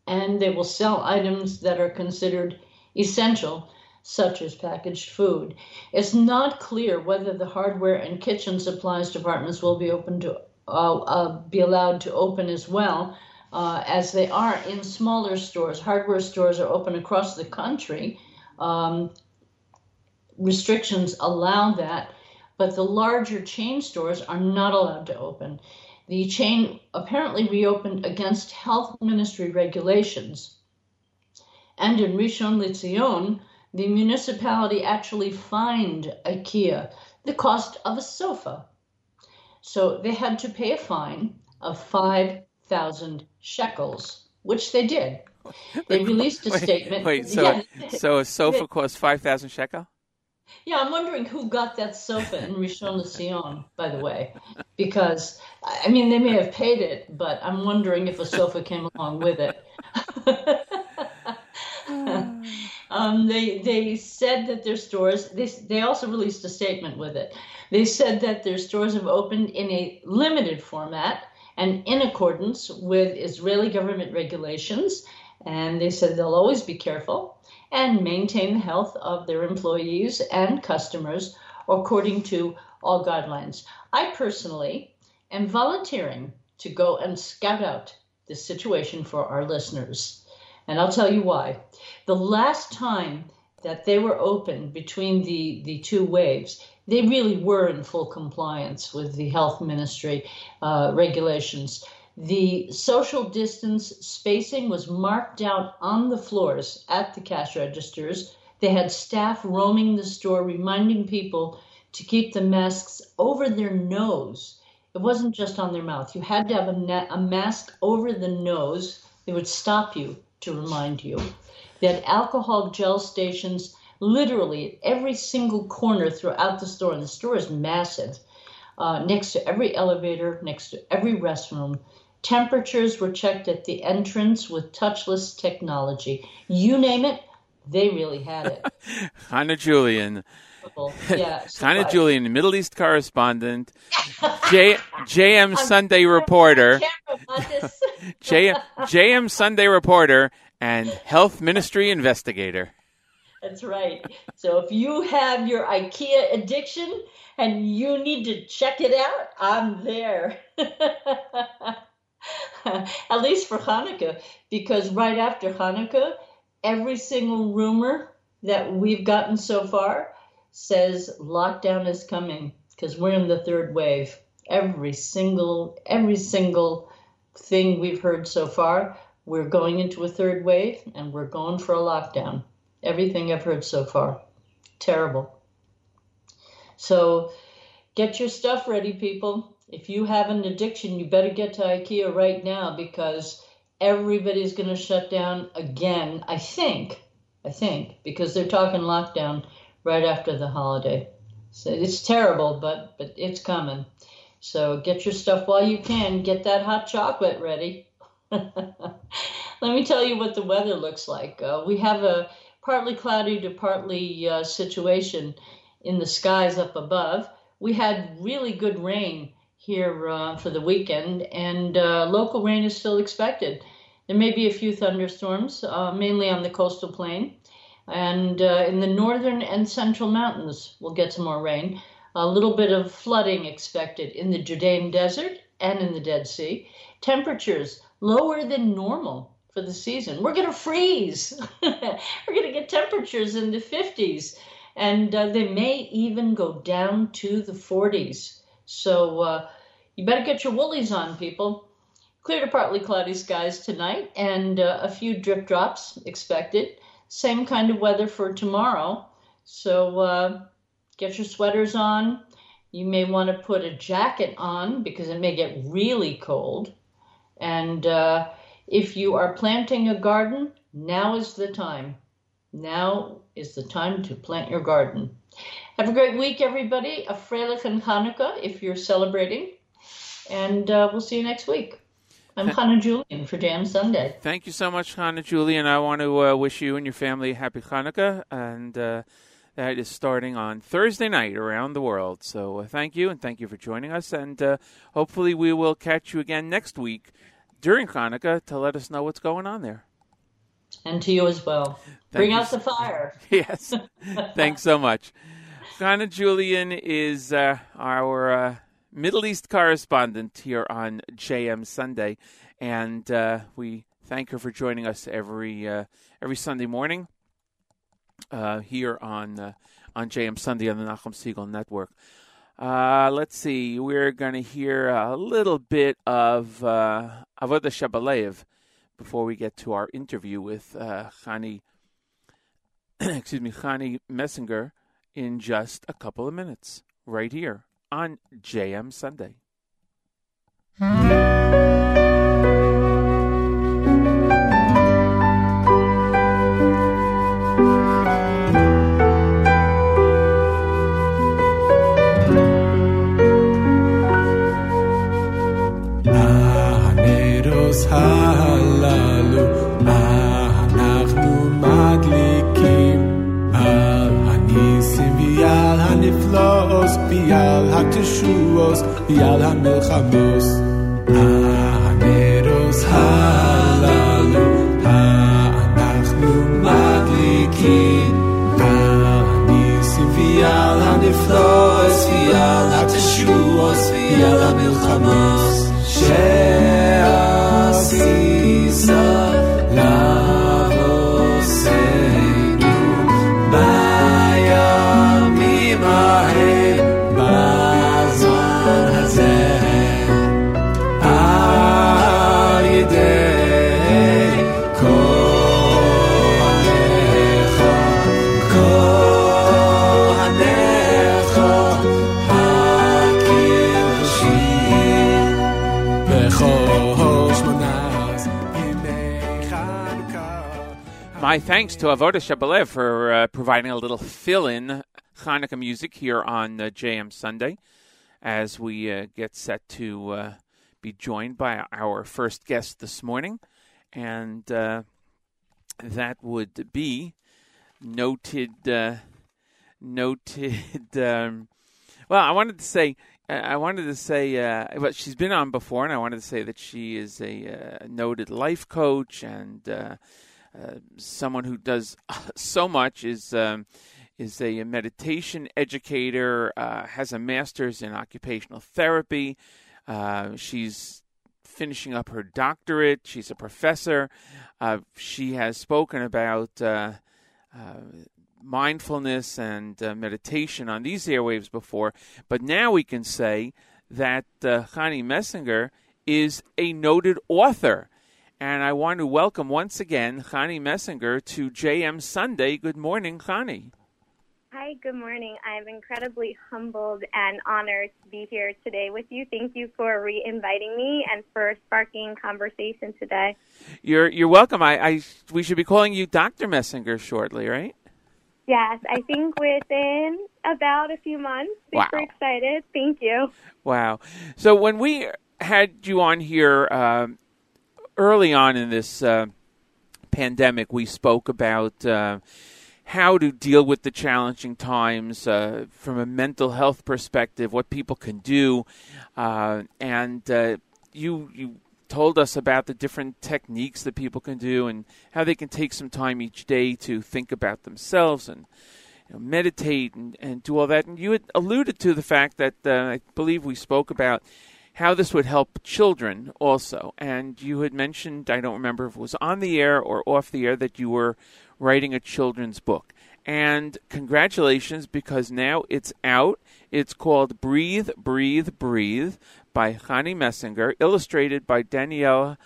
and they will sell items that are considered essential, such as packaged food. It's not clear whether the hardware and kitchen supplies departments will be open to uh, uh, be allowed to open as well, uh, as they are in smaller stores. Hardware stores are open across the country. Um, restrictions allow that, but the larger chain stores are not allowed to open. The chain apparently reopened against health ministry regulations. And in Rishon LeZion, the municipality actually fined IKEA the cost of a sofa. So they had to pay a fine of 5,000 shekels, which they did. They released a wait, statement. Wait, so Yeah. so a sofa costs five thousand shekel? Yeah, I'm wondering who got that sofa in Rishon LeZion, by the way, because I mean they may have paid it, but I'm wondering if a sofa came along with it. um, they they said that their stores they they also released a statement with it. They said that their stores have opened in a limited format and in accordance with Israeli government regulations, and they said they'll always be careful and maintain the health of their employees and customers according to all guidelines. I personally am volunteering to go and scout out the situation for our listeners. And I'll tell you why. The last time that they were open between the, the two waves, they really were in full compliance with the health ministry uh, regulations. The social distance spacing was marked out on the floors at the cash registers. They had staff roaming the store, reminding people to keep the masks over their nose. It wasn't just on their mouth. You had to have a, na- a mask over the nose. They would stop you to remind you. that alcohol gel stations literally at every single corner throughout the store, and the store is massive. Uh, next to every elevator, next to every restroom. Temperatures were checked at the entrance with touchless technology. You name it, they really had it. Hannah Julian. Yeah, so Hannah Julian, Middle East correspondent, J, JM Sunday reporter, J, JM Sunday reporter, and health ministry investigator. That's right. So if you have your IKEA addiction and you need to check it out, I'm there. At least for Hanukkah, because right after Hanukkah, every single rumor that we've gotten so far says lockdown is coming because we're in the third wave. Every single every single thing we've heard so far, we're going into a third wave and we're going for a lockdown. Everything I've heard so far. Terrible. So get your stuff ready, people. If you have an addiction, you better get to IKEA right now because everybody's going to shut down again, I think. I think, because they're talking lockdown right after the holiday. So it's terrible, but but it's coming. So get your stuff while you can. Get that hot chocolate ready. Let me tell you what the weather looks like. Uh, we have a partly cloudy to partly uh, situation in the skies up above. We had really good rain here uh, for the weekend, and uh, local rain is still expected. There may be a few thunderstorms, uh, mainly on the coastal plain, and uh, in the northern and central mountains, we'll get some more rain. A little bit of flooding expected in the Judean Desert and in the Dead Sea. Temperatures lower than normal for the season. We're going to freeze. We're going to get temperatures in the 50s, and uh, they may even go down to the 40s. So uh, you better get your woolies on, people. Clear to partly cloudy skies tonight, and uh, a few drip drops expected. Same kind of weather for tomorrow. So uh, get your sweaters on. You may want to put a jacket on because it may get really cold. And uh, if you are planting a garden, now is the time. Now is the time to plant your garden. Have a great week, everybody. A Freilichen Hanukkah if you're celebrating. And uh, we'll see you next week. I'm Hannah Julian for Jam Sunday. Thank you so much, Hannah Julian. I want to uh, wish you and your family happy Hanukkah, and uh, that is starting on Thursday night around the world. So uh, thank you, and thank you for joining us. And uh, hopefully, we will catch you again next week during Hanukkah to let us know what's going on there. And to you as well. Thank Bring you out the fire. yes. Thanks so much. Hannah Julian is uh, our uh, Middle East correspondent here on JM Sunday, and uh, we thank her for joining us every uh, every Sunday morning uh, here on uh, on JM Sunday on the Nachum Segal Network. Uh, let's see, we're going to hear a little bit of uh, Avodah Shabalev before we get to our interview with uh, Chani, excuse me, Chani Messinger in just a couple of minutes, right here on JM Sunday. Hamilchamos, Yad Hamilchamos. My thanks to Avoda Shabalev for uh, providing a little fill-in Hanukkah music here on uh, JM Sunday, as we uh, get set to uh, be joined by our first guest this morning, and uh, that would be noted uh, noted. Um, well, I wanted to say. I wanted to say, uh, but she's been on before, and I wanted to say that she is a noted life coach and someone who does so much. is um, is a meditation educator, uh, has a master's in occupational therapy. Uh, she's finishing up her doctorate. She's a professor. Uh, she has spoken about mindfulness and uh, meditation on these airwaves before, but now we can say that uh, Chani Messinger is a noted author. And I want to welcome once again Chani Messinger to JM Sunday. Good morning, Chani. Hi, good morning. I'm incredibly humbled and honored to be here today with you. Thank you for re inviting me and for sparking conversation today. You're you're welcome. I, I we should be calling you Dr. Messinger shortly, right? Yes, I think within about a few months. Super Wow. excited. Thank you. Wow. So when we had you on here um early on in this uh, pandemic, we spoke about uh, how to deal with the challenging times uh, from a mental health perspective, what people can do, uh, and uh, you you told us about the different techniques that people can do and how they can take some time each day to think about themselves and you know, meditate and, and do all that. And you had alluded to the fact that uh, I believe we spoke about how this would help children also. And you had mentioned, I don't remember if it was on the air or off the air, that you were writing a children's book. And congratulations because now it's out. It's called Breathe, Breathe, Breathe by Chani Messinger, illustrated by Danielle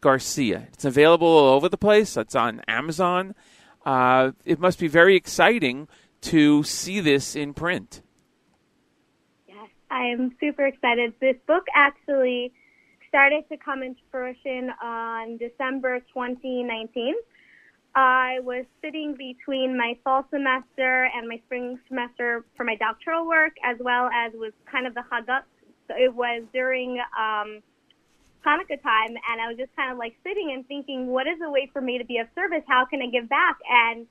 Garcia. It's available all over the place. It's on Amazon. Uh, it must be very exciting to see this in print. Yes, I am super excited. This book actually started to come into fruition on December 2019. I was sitting between my fall semester and my spring semester for my doctoral work, as well as was kind of the Hagat. So it was during um, Hanukkah time, and I was just kind of like sitting and thinking, what is a way for me to be of service? How can I give back? And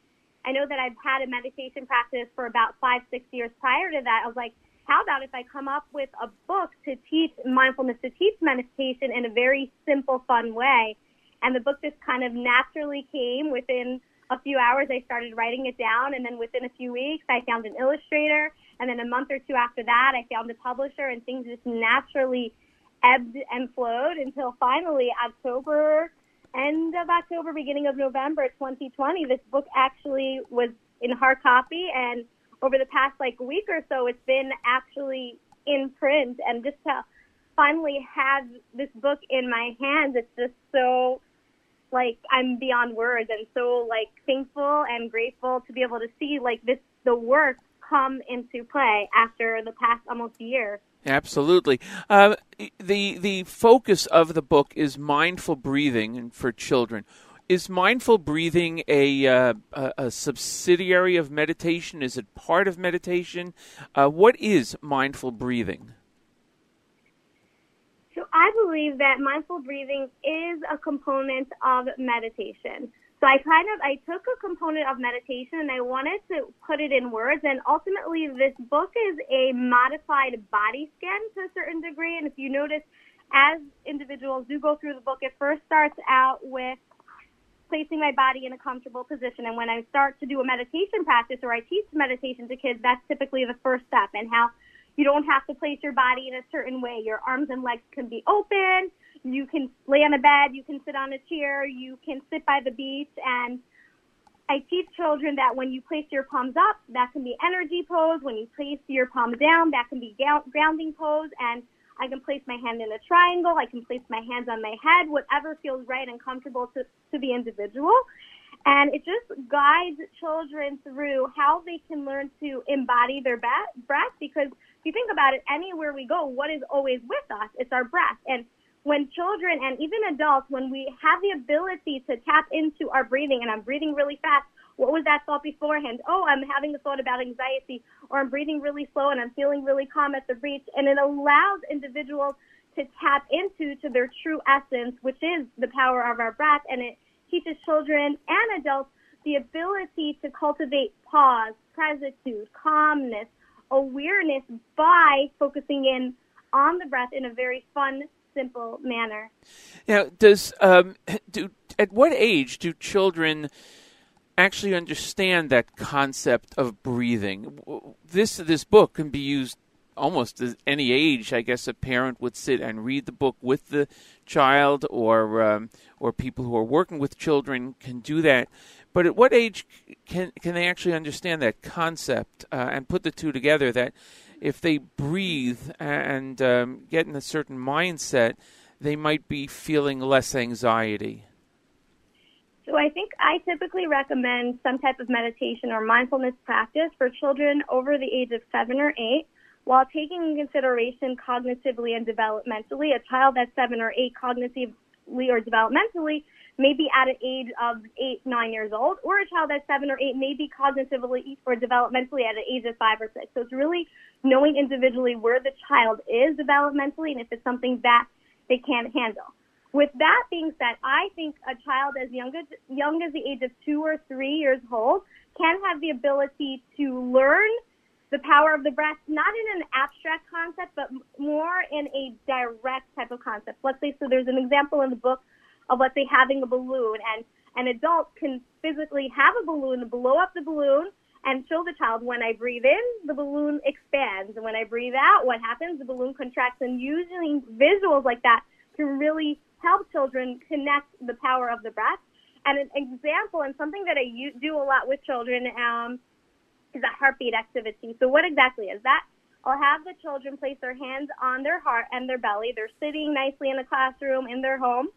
I know that I've had a meditation practice for about five, six years prior to that. I was like, how about if I come up with a book to teach mindfulness, to teach meditation in a very simple, fun way? And the book just kind of naturally came within a few hours. I started writing it down, and then within a few weeks, I found an illustrator. And then a month or two after that, I found a publisher, and things just naturally ebbed and flowed until finally October, end of October, beginning of November 2020, this book actually was in hard copy. And over the past like week or so, it's been actually in print. And just to finally have this book in my hands, it's just so like I'm beyond words and so like thankful and grateful to be able to see like this the work come into play after the past almost year. Absolutely. Uh, the the focus of the book is mindful breathing for children. Is mindful breathing a, uh, a, subsidiary of meditation? Is it part of meditation? Uh, what is mindful breathing? So I believe that mindful breathing is a component of meditation. So I kind of I took a component of meditation and I wanted to put it in words and ultimately this book is a modified body scan to a certain degree and if you notice as individuals do go through the book it first starts out with placing my body in a comfortable position and when I start to do a meditation practice or I teach meditation to kids that's typically the first step and how you don't have to place your body in a certain way your arms and legs can be open you can lay on a bed, you can sit on a chair, you can sit by the beach. And I teach children that when you place your palms up, that can be energy pose. When you place your palms down, that can be grounding pose. And I can place my hand in a triangle. I can place my hands on my head, whatever feels right and comfortable to, to the individual. And it just guides children through how they can learn to embody their breath because if you think about it, anywhere we go, what is always with us? It's our breath. And when children and even adults, when we have the ability to tap into our breathing, and I'm breathing really fast, what was that thought beforehand? Oh, I'm having a thought about anxiety, or I'm breathing really slow and I'm feeling really calm at the beach, and it allows individuals to tap into to their true essence, which is the power of our breath, and it teaches children and adults the ability to cultivate pause, presitude, calmness, awareness by focusing in on the breath in a very fun, simple manner. Now, does um, do at what age do children actually understand that concept of breathing? This this book can be used almost at any age. I guess a parent would sit and read the book with the child, or um, or people who are working with children can do that. But at what age can can they actually understand that concept uh, and put the two together? That if they breathe and um, get in a certain mindset, they might be feeling less anxiety. So I think I typically recommend some type of meditation or mindfulness practice for children over the age of seven or eight while taking in consideration cognitively and developmentally. A child that's seven or eight cognitively or developmentally may be at an age of eight, nine years old, or a child that's seven or eight may be cognitively or developmentally at an age of five or six. So it's really knowing individually where the child is developmentally and if it's something that they can't handle. With that being said, I think a child as young as young as the age of two or three years old can have the ability to learn the power of the breath, not in an abstract concept, but more in a direct type of concept. Let's say, so there's an example in the book of, let's say, having a balloon, and an adult can physically have a balloon, blow up the balloon, and show the child when I breathe in, the balloon expands, and when I breathe out, what happens? The balloon contracts, and using visuals like that can really help children connect the power of the breath. And an example, and something that I do a lot with children, um, is a heartbeat activity. So what exactly is that? I'll have the children place their hands on their heart and their belly. They're sitting nicely in a classroom in their home.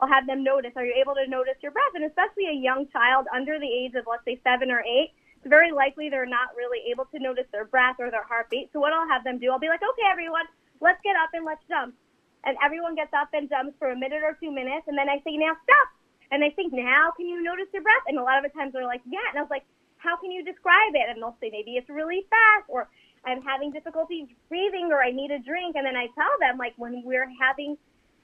I'll have them notice. Are you able to notice your breath? And especially a young child under the age of, let's say, seven or eight, it's very likely they're not really able to notice their breath or their heartbeat. So what I'll have them do, I'll be like, okay, everyone, let's get up and let's jump. And everyone gets up and jumps for a minute or two minutes. And then I say, now stop. And they think, now can you notice your breath? And a lot of the times they're like, yeah. And I was like, how can you describe it? And they'll say, maybe it's really fast or I'm having difficulty breathing or I need a drink. And then I tell them, like, when we're having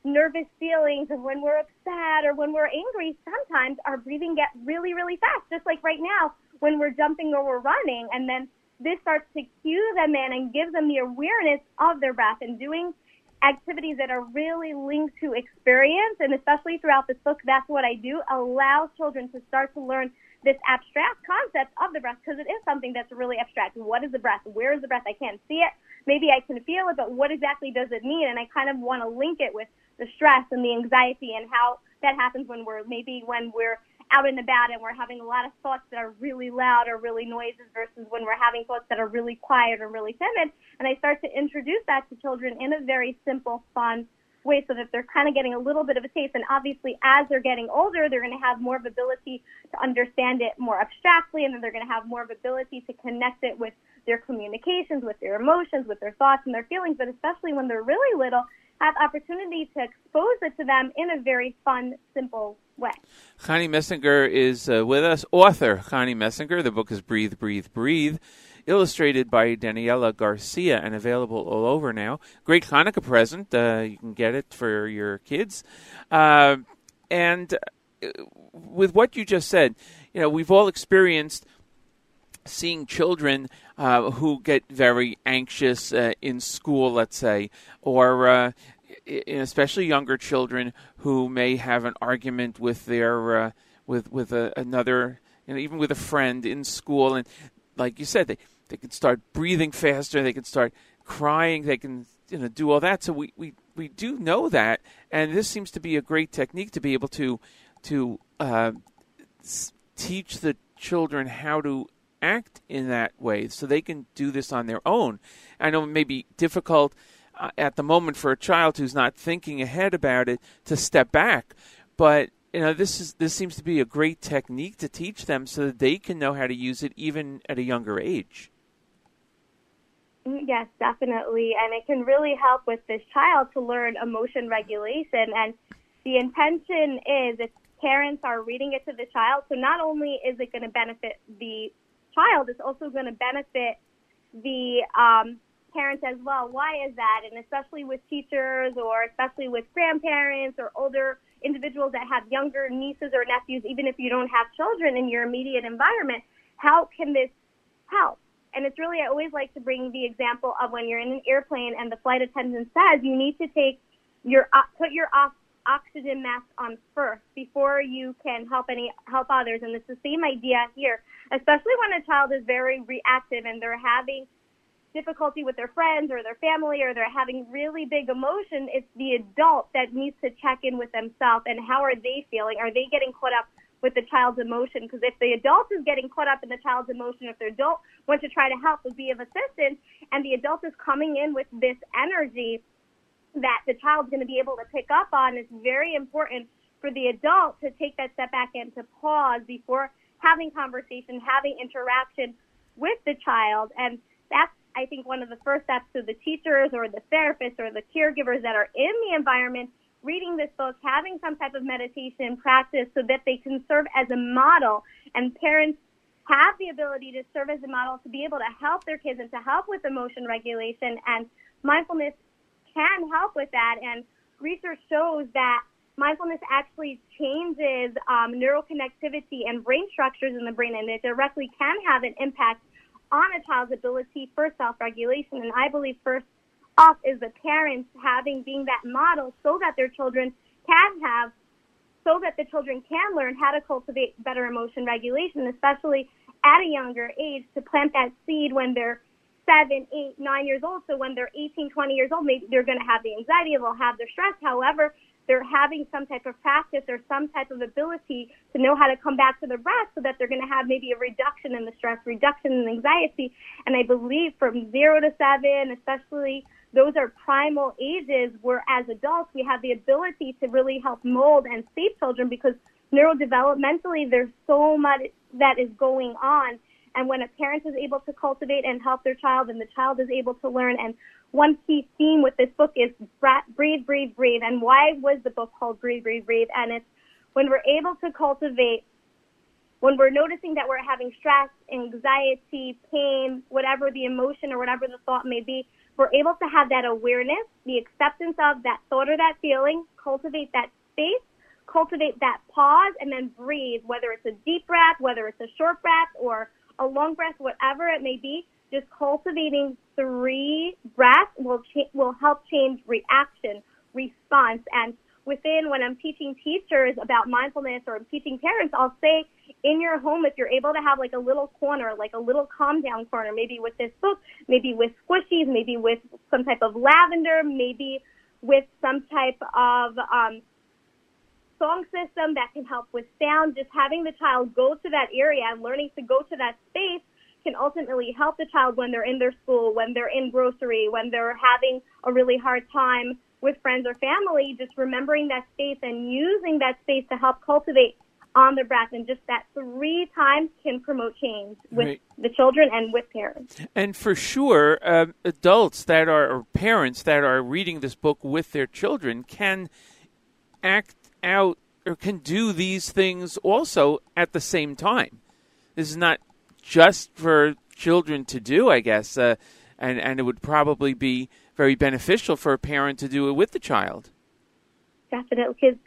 nervous feelings or when we're upset or when we're angry, sometimes our breathing gets really, really fast, just like right now when we're jumping or we're running. And then this starts to cue them in and give them the awareness of their breath and doing activities that are really linked to experience. And especially throughout this book, that's what I do, allow children to start to learn this abstract concept of the breath because it is something that's really abstract. What is the breath? Where is the breath? I can't see it. Maybe I can feel it, but what exactly does it mean? And I kind of want to link it with the stress and the anxiety and how that happens when we're maybe when we're out and about and we're having a lot of thoughts that are really loud or really noises versus when we're having thoughts that are really quiet or really timid. And I start to introduce that to children in a very simple, fun way so that they're kind of getting a little bit of a taste. And obviously, as they're getting older, they're going to have more of ability to understand it more abstractly, and then they're going to have more of ability to connect it with their communications, with their emotions, with their thoughts and their feelings. But especially when they're really little, have opportunity to expose it to them in a very fun, simple way. Chani Messinger is uh, with us, author Chani Messinger. The book is Breathe, Breathe, Breathe, illustrated by Daniela Garcia and available all over now. Great Hanukkah present. Uh, you can get it for your kids. Uh, and uh, with what you just said, you know, we've all experienced seeing children uh, who get very anxious uh, in school, let's say, or uh, especially younger children who may have an argument with their with with a, another, you know, even with a friend in school, and like you said, they they can start breathing faster, they can start crying, they can you know do all that. So we we, we do know that, and this seems to be a great technique to be able to to uh, teach the children how to act in that way so they can do this on their own. I know it may be difficult uh, at the moment for a child who's not thinking ahead about it to step back, but you know this is this seems to be a great technique to teach them so that they can know how to use it even at a younger age. Mm, Yes, definitely. And it can really help with this child to learn emotion regulation. And the intention is if parents are reading it to the child, so not only is it going to benefit the child, it's also going to benefit the um, parents as well. Why is that? And especially with teachers or especially with grandparents or older individuals that have younger nieces or nephews, even if you don't have children in your immediate environment, how can this help? And it's really, I always like to bring the example of when you're in an airplane and the flight attendant says you need to take your, uh, put your oxygen mask on first before you can help any, help others. And it's the same idea here, especially when a child is very reactive and they're having difficulty with their friends or their family or they're having really big emotion, it's the adult that needs to check in with themselves and how are they feeling? Are they getting caught up with the child's emotion? Because if the adult is getting caught up in the child's emotion, if the adult wants to try to help or be of assistance and the adult is coming in with this energy that the child's going to be able to pick up on, it's very important for the adult to take that step back and to pause before having conversation, having interaction with the child. And that's, I think, one of the first steps to the teachers or the therapists or the caregivers that are in the environment reading this book, having some type of meditation practice so that they can serve as a model. And parents have the ability to serve as a model to be able to help their kids and to help with emotion regulation. And mindfulness can help with that. And research shows that mindfulness actually changes um, neural connectivity and brain structures in the brain, and it directly can have an impact on a child's ability for self-regulation. And I believe first off is the parents having being that model so that their children can have so that the children can learn how to cultivate better emotion regulation, especially at a younger age, to plant that seed when they're seven, eight, nine years old. So when they're 18, 20 years old, maybe they're going to have the anxiety, they'll have the stress. However, they're having some type of practice or some type of ability to know how to come back to the breath so that they're going to have maybe a reduction in the stress, reduction in anxiety. And I believe from zero to seven, especially those are primal ages where as adults we have the ability to really help mold and save children because neurodevelopmentally there's so much that is going on and when a parent is able to cultivate and help their child and the child is able to learn and one key theme with this book is breathe breathe breathe. And why was the book called breathe breathe breathe? And it's when we're able to cultivate when we're noticing that we're having stress anxiety pain whatever the emotion or whatever the thought may be we're able to have that awareness, the acceptance of that thought or that feeling, cultivate that space, cultivate that pause, and then breathe, whether it's a deep breath, whether it's a short breath or a long breath, whatever it may be, just cultivating three breaths will, cha- will help change reaction, response, and within when I'm teaching teachers about mindfulness or I'm teaching parents, I'll say in your home, if you're able to have like a little corner, like a little calm down corner, maybe with this book, maybe with squishies, maybe with some type of lavender, maybe with some type of um, song system that can help with sound, just having the child go to that area and learning to go to that space can ultimately help the child when they're in their school, when they're in grocery, when they're having a really hard time with friends or family, just remembering that space and using that space to help cultivate on the breath and just that three times can promote change with Right. the children and with parents. And for sure, um, adults that are or parents that are reading this book with their children can act out or can do these things also at the same time. This is not just for children to do, I guess, uh, and and it would probably be very beneficial for a parent to do it with the child. Definitely, because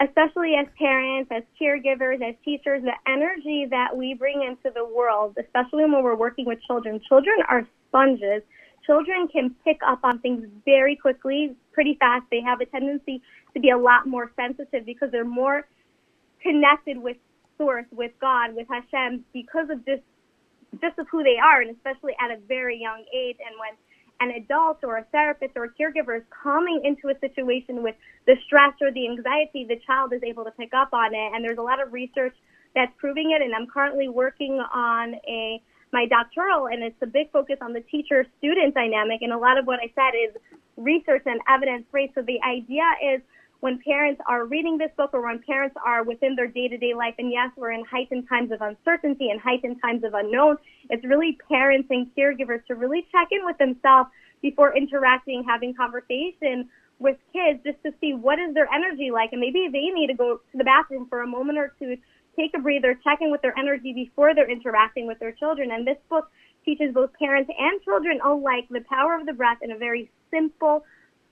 especially as parents, as caregivers, as teachers, the energy that we bring into the world, especially when we're working with children, children are sponges. Children can pick up on things very quickly, pretty fast. They have a tendency to be a lot more sensitive because they're more connected with Source, with God, with Hashem, because of just just of who they are, and especially at a very young age. And when an adult or a therapist or a caregiver is coming into a situation with the stress or the anxiety, the child is able to pick up on it. And there's a lot of research that's proving it. And I'm currently working on a my doctoral, and it's a big focus on the teacher-student dynamic. And a lot of what I said is research and evidence-based. So the idea is when parents are reading this book or when parents are within their day-to-day life, and yes, we're in heightened times of uncertainty and heightened times of unknown, it's really parents and caregivers to really check in with themselves before interacting, having conversation with kids just to see what is their energy like. And maybe they need to go to the bathroom for a moment or two, take a breather, check in with their energy before they're interacting with their children. And this book teaches both parents and children alike the power of the breath in a very simple,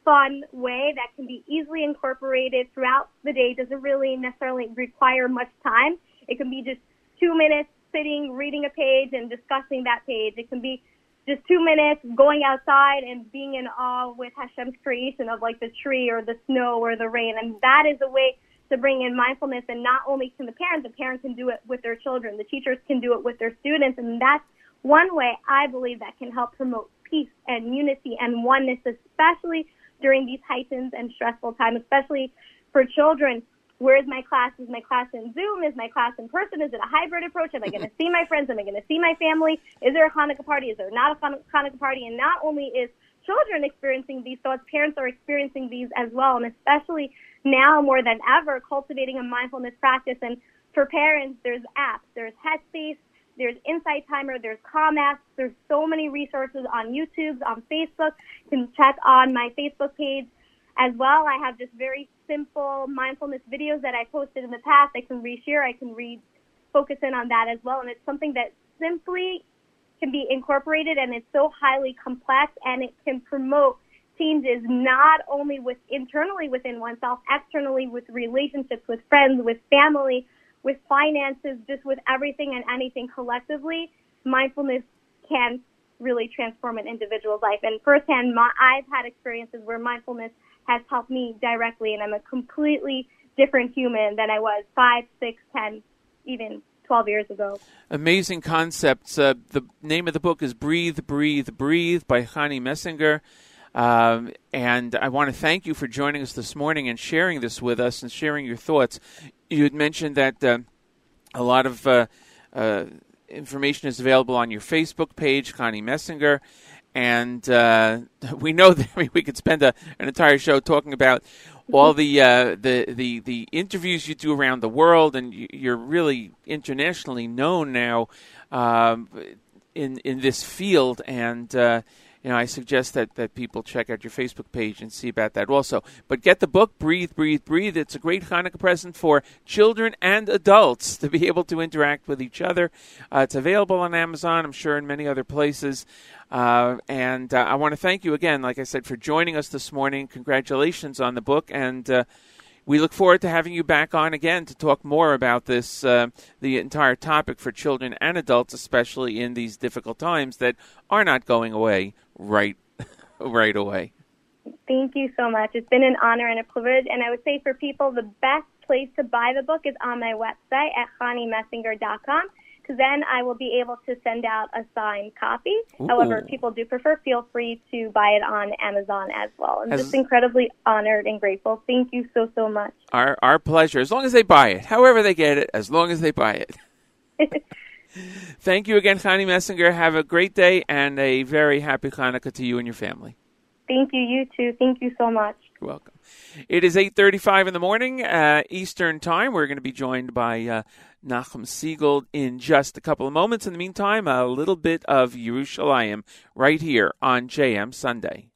fun way that can be easily incorporated throughout the day. Doesn't really necessarily require much time. It can be just two minutes sitting, reading a page, and discussing that page. It can be just two minutes going outside and being in awe with Hashem's creation of like the tree or the snow or the rain. And that is a way to bring in mindfulness. And not only can the parents, the parents can do it with their children, the teachers can do it with their students. And that's one way I believe that can help promote peace and unity and oneness, especially during these heightened and stressful times, especially for children. Where is my class? Is my class in Zoom? Is my class in person? Is it a hybrid approach? Am I going to see my friends? Am I going to see my family? Is there a Hanukkah party? Is there not a Han- Hanukkah party? And not only is children experiencing these thoughts, parents are experiencing these as well. And especially now more than ever, cultivating a mindfulness practice. And for parents, there's apps, there's Headspace, there's Insight Timer, there's apps. There's so many resources on YouTube, on Facebook. You can check on my Facebook page as well. I have just very simple mindfulness videos that I posted in the past. I can reshare. I can re focus in on that as well. And it's something that simply can be incorporated and it's so highly complex and it can promote changes not only with internally within oneself, externally with relationships with friends, with family, with finances, just with everything and anything collectively, mindfulness can really transform an individual's life. And firsthand, my, I've had experiences where mindfulness has helped me directly, and I'm a completely different human than I was five, six, ten, even 12 years ago. Amazing concepts. Uh, the name of the book is Breathe, Breathe, Breathe by Chanie Messinger. Um, and I want to thank you for joining us this morning and sharing this with us and sharing your thoughts. You had mentioned that uh, a lot of uh, uh, information is available on your Facebook page, Chanie Messinger. And uh, we know that I mean, we could spend a, an entire show talking about all the, uh, the the the interviews you do around the world, and you- you're really internationally known now um, in in this field. And uh, you know, I suggest that, that people check out your Facebook page and see about that also. But get the book, Breathe, Breathe, Breathe. It's a great Hanukkah present for children and adults to be able to interact with each other. Uh, it's available on Amazon, I'm sure, in many other places. Uh, and uh, I want to thank you again, like I said, for joining us this morning. Congratulations on the book. And uh, we look forward to having you back on again to talk more about this, uh, the entire topic for children and adults, especially in these difficult times that are not going away right, right away. Thank you so much. It's been an honor and a privilege. And I would say for people, the best place to buy the book is on my website at ChanieMessinger.com because then I will be able to send out a signed copy. Ooh. However, if people do prefer, feel free to buy it on Amazon as well. I'm Has- just incredibly honored and grateful. Thank you so, so much. Our our pleasure. As long as they buy it, however they get it, as long as they buy it. Thank you again, Chanie Messinger. Have a great day and a very happy Hanukkah to you and your family. Thank you, you too. Thank you so much. You're welcome. It is 8:35 in the morning uh, Eastern Time. We're going to be joined by uh, Nachum Segal in just a couple of moments. In the meantime, a little bit of Yerushalayim right here on JM Sunday.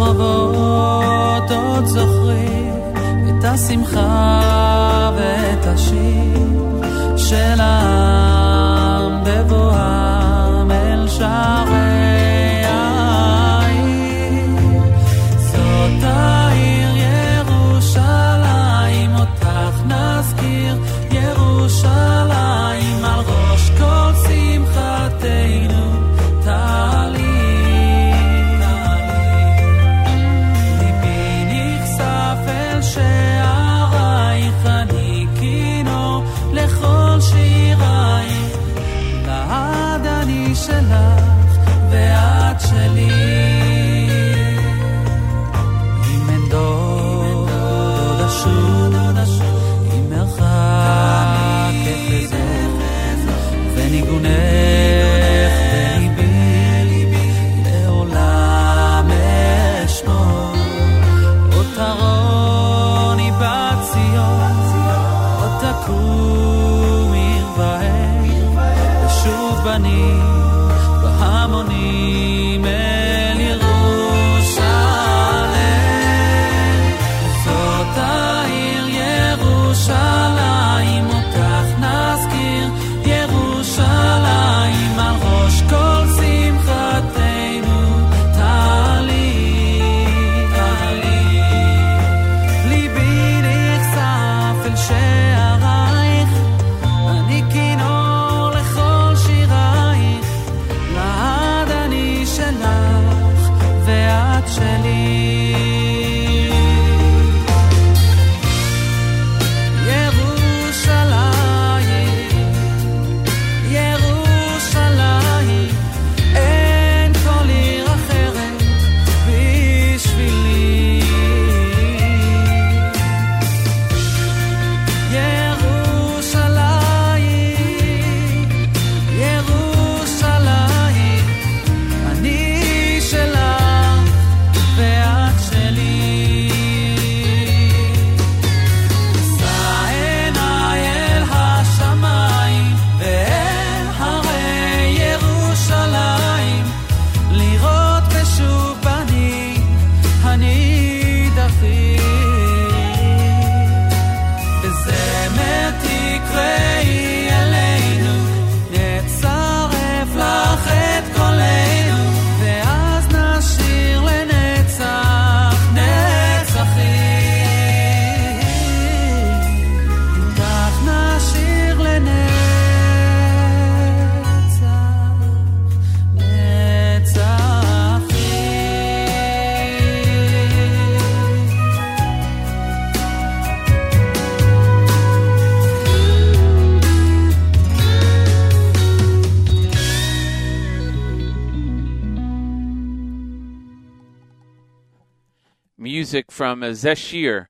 הרחובות עוד זוכרים את השמחה ואת השיר של העם from Zeshir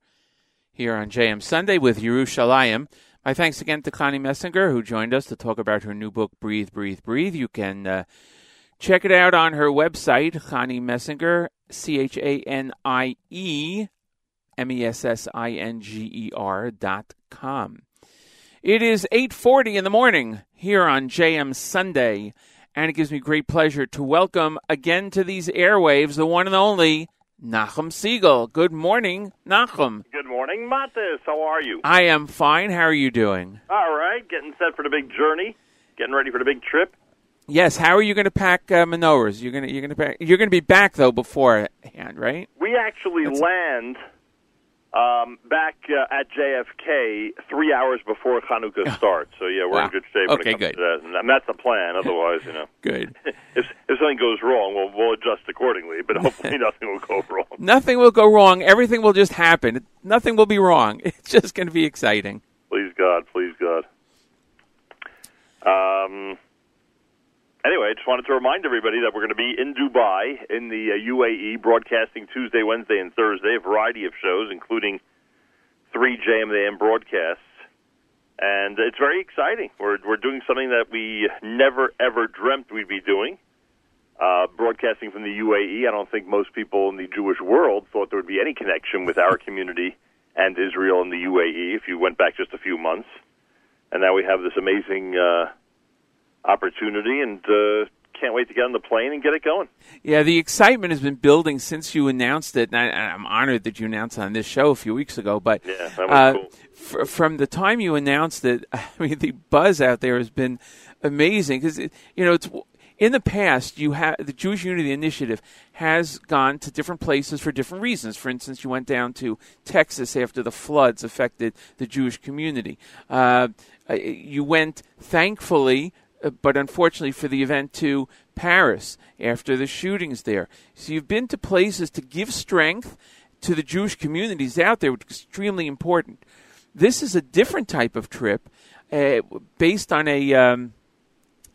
here on JM Sunday with Yerushalayim. My thanks again to Chanie Messinger, who joined us to talk about her new book, Breathe, Breathe, Breathe. You can uh, check it out on her website, Chanie Messinger, C H A N I E M E S S I N G E R dot com. It is 8:40 in the morning here on JM Sunday, and it gives me great pleasure to welcome again to these airwaves the one and only Nachum Segal. Good morning, Nachum. Good morning, Matis. How are you? I am fine. How are you doing? All right, getting set for the big journey, getting ready for the big trip. Yes. How are you going to pack uh, menorahs? You're going to you're going to pack, you're going to be back though beforehand, right? We actually land um, back uh, at JFK three hours before Hanukkah starts. So yeah, we're Wow. in good shape. Okay, good. To that. And that's the plan. Otherwise, you know, Good. if if something goes wrong, we'll we'll adjust accordingly. But hopefully, nothing will go wrong. Nothing will go wrong. Everything will just happen. Nothing will be wrong. It's just going to be exciting. Please God, please God. Um. Anyway, I just wanted to remind everybody that we're going to be in Dubai in the uh, UAE, broadcasting Tuesday, Wednesday, and Thursday, a variety of shows, including three JMAM broadcasts, and it's very exciting. We're we're doing something that we never ever dreamt we'd be doing. Uh, broadcasting from the UAE, I don't think most people in the Jewish world thought there would be any connection with our community and Israel and the UAE if you went back just a few months. And now we have this amazing uh, opportunity, and uh, can't wait to get on the plane and get it going. Yeah, the excitement has been building since you announced it, and, I, I'm honored that you announced it on this show a few weeks ago. But Yeah, uh, cool. f- from the time you announced it, I mean, the buzz out there has been amazing because you know it's in the past you have the Jewish Unity Initiative has gone to different places for different reasons. For instance, you went down to Texas after the floods affected the Jewish community. Uh, you went, thankfully, but unfortunately for the event to Paris after the shootings there. So you've been to places to give strength to the Jewish communities out there, which is extremely important. This is a different type of trip uh, based on a. Um,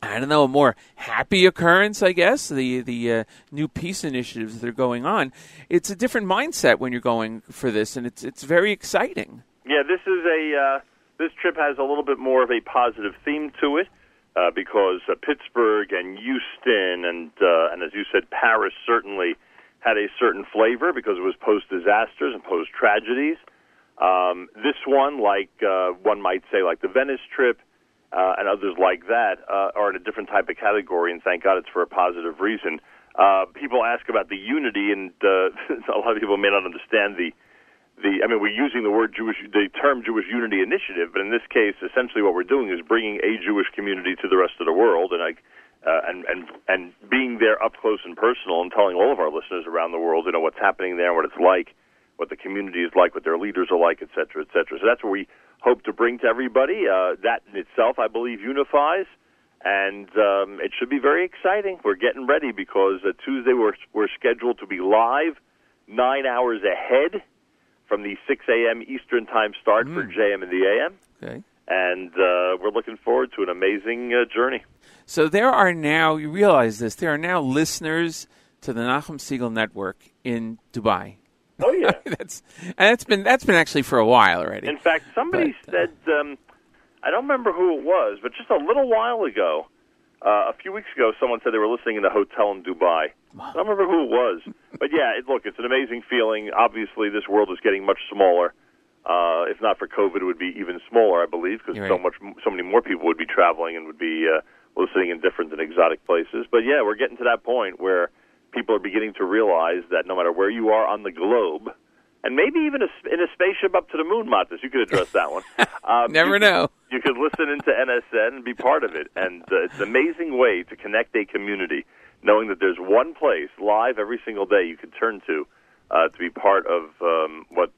I don't know, a more happy occurrence, I guess. The the uh, new peace initiatives that are going on. It's a different mindset when you're going for this, and it's it's very exciting. Yeah, this is a uh, this trip has a little bit more of a positive theme to it uh, because uh, Pittsburgh and Houston and uh, and as you said, Paris certainly had a certain flavor because it was post disasters and post tragedies. Um, this one, like uh, one might say, like the Venice trip. Uh, and others like that uh, are in a different type of category, and thank God it's for a positive reason. Uh, people ask about the unity, and uh, a lot of people may not understand the the I mean we're using the word Jewish the term Jewish Unity Initiative, but in this case essentially what we're doing is bringing a Jewish community to the rest of the world and I uh, and and and being there up close and personal and telling all of our listeners around the world you know what's happening there, what it's like, what the community is like, what their leaders are like, et cetera, et cetera. So that's what we hope to bring to everybody. Uh, that in itself, I believe, unifies, and um, it should be very exciting. We're getting ready because uh, Tuesday we're we're scheduled to be live nine hours ahead from the 6 a.m. Eastern Time start for JM and the AM. Okay. And uh, we're looking forward to an amazing uh, journey. So there are now, you realize this, there are now listeners to the Nachum Segal Network in Dubai. Oh yeah, that's and that's been that's been actually for a while already. In fact, somebody said, um, I don't remember who it was, but just a little while ago, uh, a few weeks ago, someone said they were listening in a hotel in Dubai. I don't remember who it was, but yeah, it, look, it's an amazing feeling. Obviously, this world is getting much smaller. Uh, if not for COVID, it would be even smaller, I believe, because You're so much, so many more people would be traveling and would be uh, listening in different and exotic places. But yeah, we're getting to that point where people are beginning to realize that no matter where you are on the globe, and maybe even a, in a spaceship up to the moon, Matis, you could address that one. Um, Never you, know. You could listen into NSN and be part of it, and uh, it's an amazing way to connect a community, knowing that there's one place live every single day you can turn to uh, to be part of um, what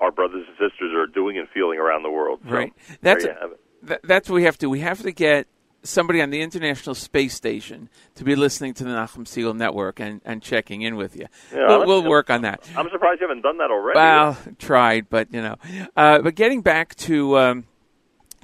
our brothers and sisters are doing and feeling around the world. So, Right. That's there you have it. Th- that's what we have to. We have to get somebody on the International Space Station to be listening to the Nachum Segal Network and, and checking in with you. Yeah, we'll, we'll work on that. I'm surprised you haven't done that already. Well, tried, but you know. Uh, but getting back to um,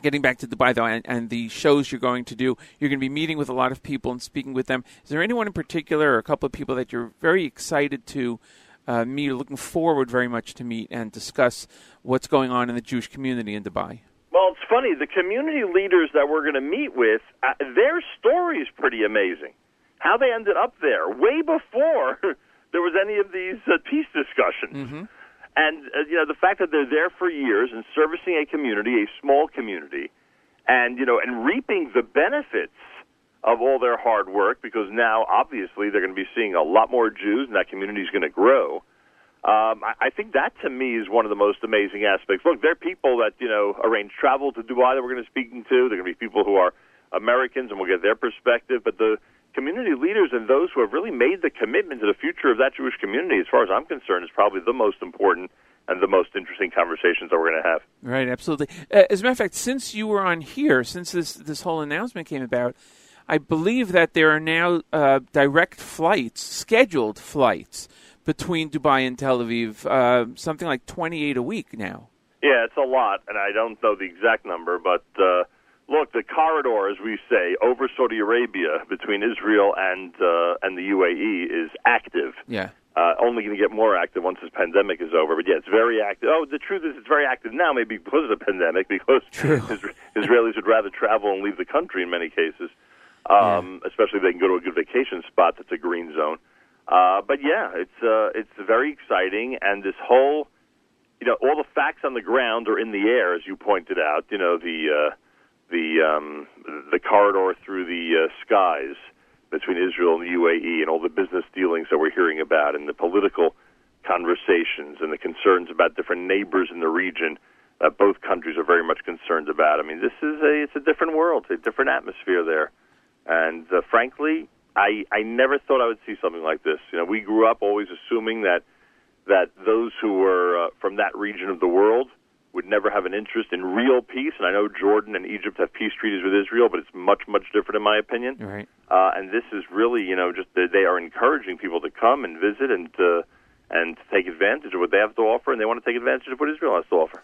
getting back to Dubai though, and, and the shows you're going to do, you're going to be meeting with a lot of people and speaking with them. Is there anyone in particular, or a couple of people that you're very excited to uh, meet, looking forward very much to meet and discuss what's going on in the Jewish community in Dubai. Well, it's funny. The community leaders that we're going to meet with, uh, their story is pretty amazing. How they ended up there, way before there was any of these uh, peace discussions. Mm-hmm. And uh, you know the fact that they're there for years and servicing a community, a small community, and you know and reaping the benefits of all their hard work because now obviously they're going to be seeing a lot more Jews and that community is going to grow. Um, I, think that to me is one of the most amazing aspects. Look, there are people that you know arrange travel to Dubai that we're going to be speaking to. There are going to be people who are Americans, and we'll get their perspective. But the community leaders and those who have really made the commitment to the future of that Jewish community, as far as I'm concerned, is probably the most important and the most interesting conversations that we're going to have. Right, absolutely. Uh, as a matter of fact, since you were on here, since this this whole announcement came about, I believe that there are now uh, direct flights, scheduled flights between Dubai and Tel Aviv, uh, something like 28 a week now. Yeah, it's a lot, and I don't know the exact number, but uh, look, the corridor, as we say, over Saudi Arabia between Israel and uh, and the UAE is active. Yeah. Uh, only going to get more active once this pandemic is over. But yeah, it's very active. Oh, the truth is, it's very active now, maybe because of the pandemic, because Isra- Israelis would rather travel and leave the country in many cases, um, especially if they can go to a good vacation spot that's a green zone. Uh, but yeah, it's uh, it's very exciting, and this whole, you know, all the facts on the ground are in the air, as you pointed out. You know, the uh, the um, the corridor through the uh, skies between Israel and the UAE, and all the business dealings that we're hearing about, and the political conversations, and the concerns about different neighbors in the region that both countries are very much concerned about. I mean, this is a it's a different world, a different atmosphere there, and uh, frankly, I I never thought I would see something like this. You know, we grew up always assuming that that those who were uh, from that region of the world would never have an interest in real peace. And I know Jordan and Egypt have peace treaties with Israel, but it's much, much different in my opinion. Right. Uh, and this is really, you know, just they are encouraging people to come and visit and uh, and to take advantage of what they have to offer, and they want to take advantage of what Israel has to offer.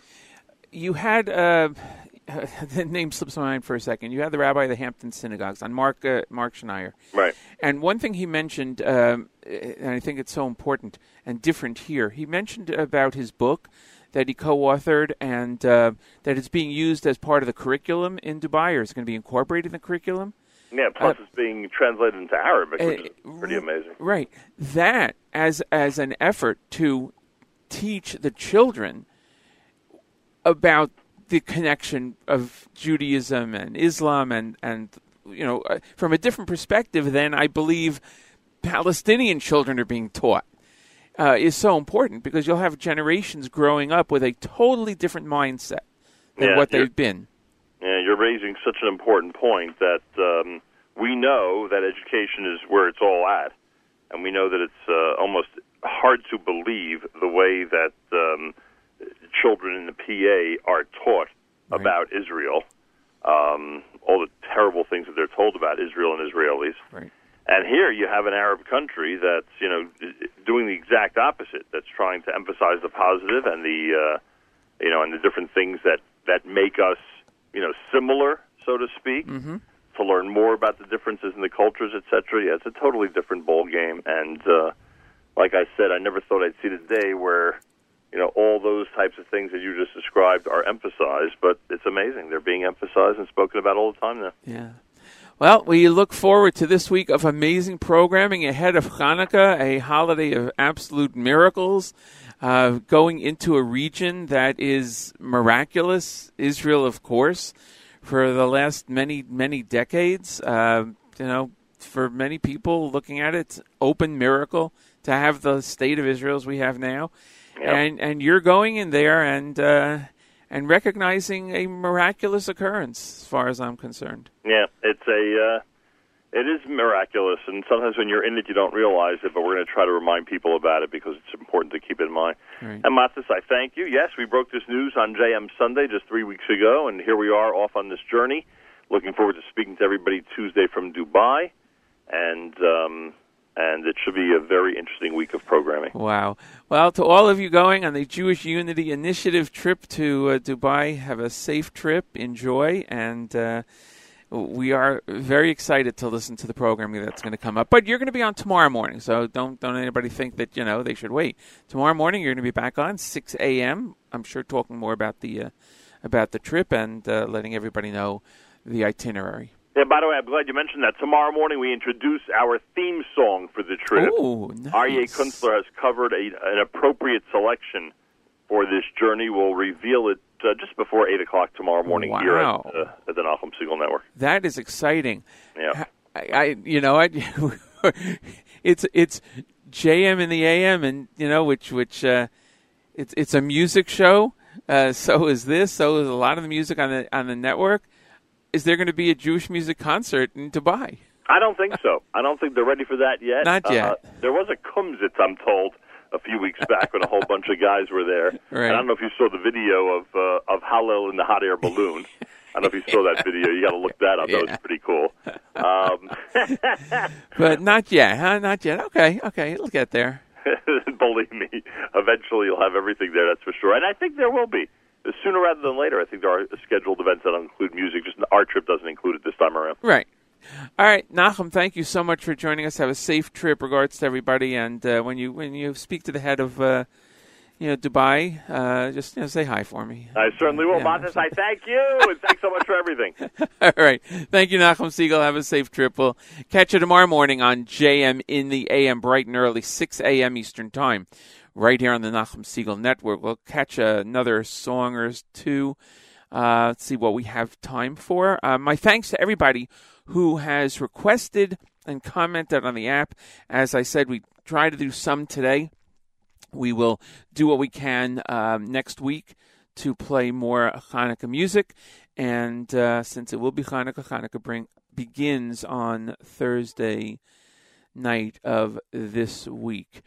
You had uh, the name slips my mind for a second. You had the rabbi of the Hampton synagogues on Mark uh, Marc Schneier. Right. And one thing he mentioned, um, and I think it's so important and different here, he mentioned about his book that he co-authored and uh, that it's being used as part of the curriculum in Dubai, or it's going to be incorporated in the curriculum. Yeah, plus Uh, it's being translated into Arabic, which is pretty amazing. Right. That as as an effort to teach the children about the connection of Judaism and Islam and and you know uh, from a different perspective than I believe Palestinian children are being taught uh, is so important because you'll have generations growing up with a totally different mindset than Yeah, what they've been. Yeah, you're raising such an important point that um, we know that education is where it's all at, and we know that it's uh, almost hard to believe the way that um, children in the PA are taught about Israel, um, all the terrible things that they're told about Israel and Israelis. Right. And here you have an Arab country that's you know doing the exact opposite. That's trying to emphasize the positive and the uh, you know and the different things that that make us you know similar, so to speak. Mm-hmm. To learn more about the differences in the cultures, etc. Yeah, it's a totally different ball game. And uh, like I said, I never thought I'd see the day where you know all those types of things that you just described are emphasized. But it's amazing; they're being emphasized and spoken about all the time now. Yeah. Well, we look forward to this week of amazing programming ahead of Hanukkah, a holiday of absolute miracles, uh, going into a region that is miraculous. Israel, of course, for the last many, many decades. Uh, you know, for many people looking at it, open miracle to have the state of Israel as we have now. And and you're going in there and uh, and recognizing a miraculous occurrence, as far as I'm concerned. Yeah, it's a uh, it is miraculous, and sometimes when you're in it, you don't realize it. But we're going to try to remind people about it because it's important to keep in mind. Right. And Matis, I thank you. Yes, we broke this news on JM Sunday just three weeks ago, and here we are off on this journey. Looking forward to speaking to everybody Tuesday from Dubai, and um, and it should be a very interesting week of programming. Wow. Well, to all of you going on the Jewish Unity Initiative trip to uh, Dubai, have a safe trip, enjoy, and uh, we are very excited to listen to the programming that's going to come up. But you're going to be on tomorrow morning, so don't don't anybody think that you know they should wait. Tomorrow morning you're going to be back on 6 a.m. I'm sure talking more about the uh, about the trip and uh, letting everybody know the itinerary. Yeah, by the way, I'm glad you mentioned that. Tomorrow morning we introduce our theme song for the trip. Oh, nice. Aryeh Kunstler has covered a, an appropriate selection for this journey. We'll reveal it uh, just before 8 o'clock tomorrow morning here at, uh, at the Nachum Segal Network. That is exciting. Yeah. I, I you know, I, it's it's JM in the AM, and you know, which which uh, it's it's a music show. Uh, so is this. So is a lot of the music on the on the network. Is there going to be a Jewish music concert in Dubai? I don't think so. I don't think they're ready for that yet. Not yet. Uh, there was a Kumsitz, I'm told, a few weeks back when a whole bunch of guys were there. Right. I don't know if you saw the video of uh, of Hallel in the hot air balloon. I don't know if you saw that video. You got to look that up. That was pretty cool. Um, But not yet, huh? Not yet. Okay, okay, it'll get there. believe me, eventually you'll have everything there. That's for sure. And I think there will be sooner rather than later. I think there are scheduled events that include music. Just our trip doesn't include it this time around. Right. All right, Nachum. Thank you so much for joining us. Have a safe trip. Regards to everybody. And uh, when you when you speak to the head of uh, you know Dubai, uh, just you know, say hi for me. I certainly will, Yeah, Matis. I thank you, and thanks so much for everything. All right. Thank you, Nachum Segal. Have a safe trip. We'll catch you tomorrow morning on JM in the AM, bright and early, 6 a.m. Eastern Time, right here on the Nachum Segal Network. We'll catch another song or two. Uh, let's see what we have time for. Uh, my thanks to everybody who has requested and commented on the app. As I said, we try to do some today. We will do what we can um, next week to play more Hanukkah music. And uh, since it will be Hanukkah, Hanukkah bring, begins on Thursday night of this week.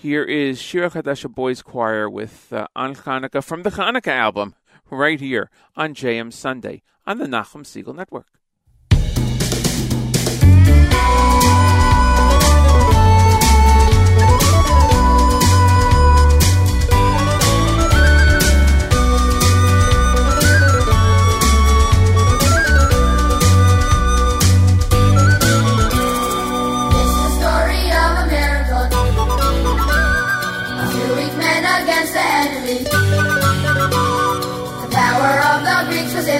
Here is Shira Chadasha Boys Choir with uh, On from the Hanukkah album, right here on JM Sunday on the Nachum Segal Network.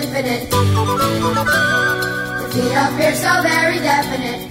Infinite. Defeat appeared so very definite.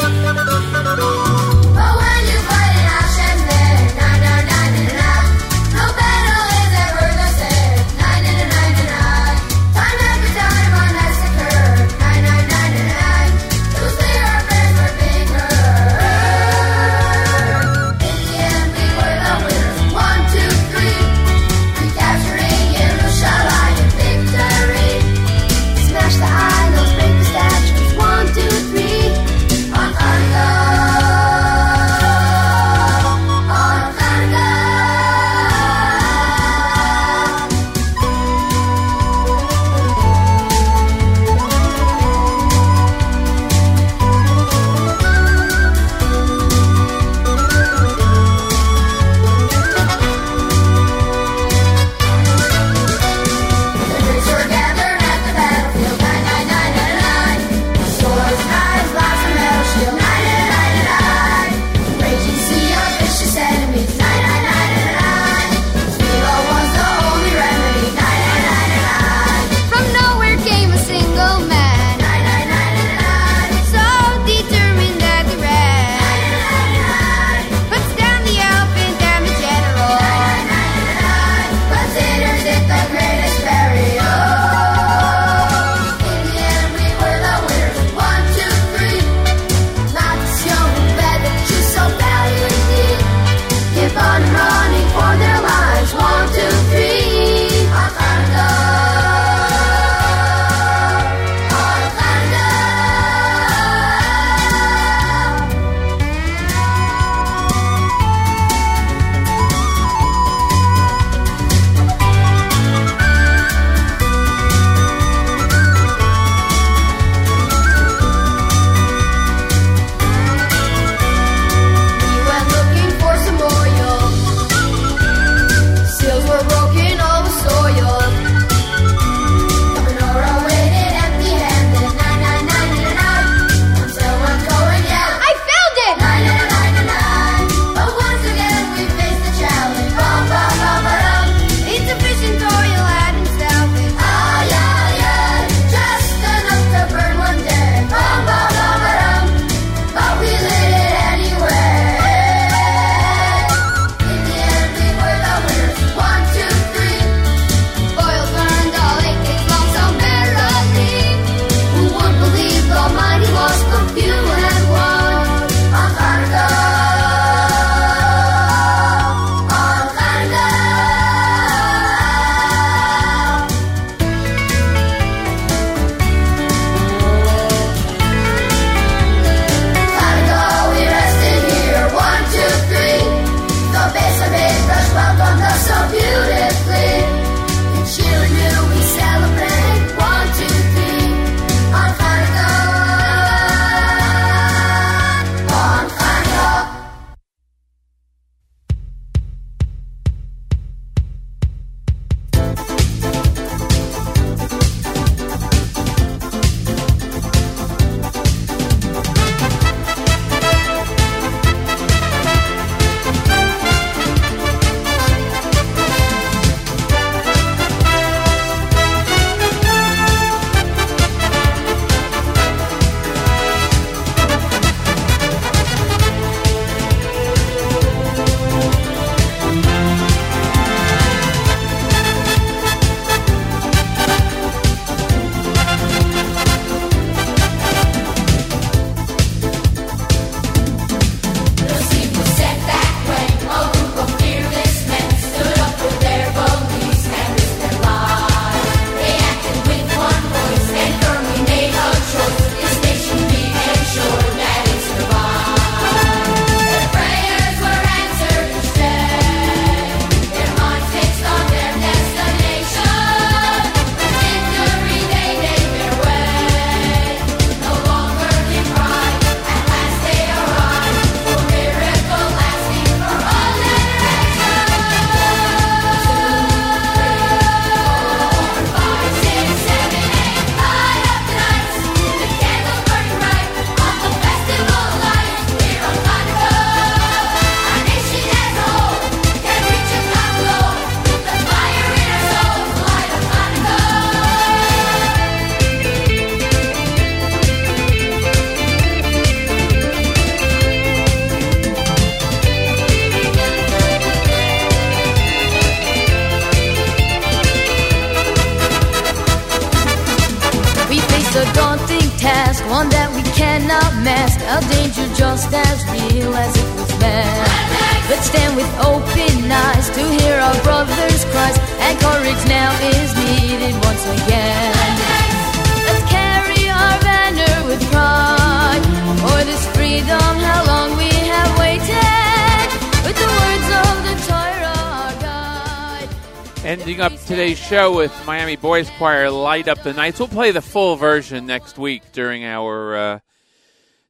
Boys Choir "Light Up the Nights." We'll play the full version next week during our uh,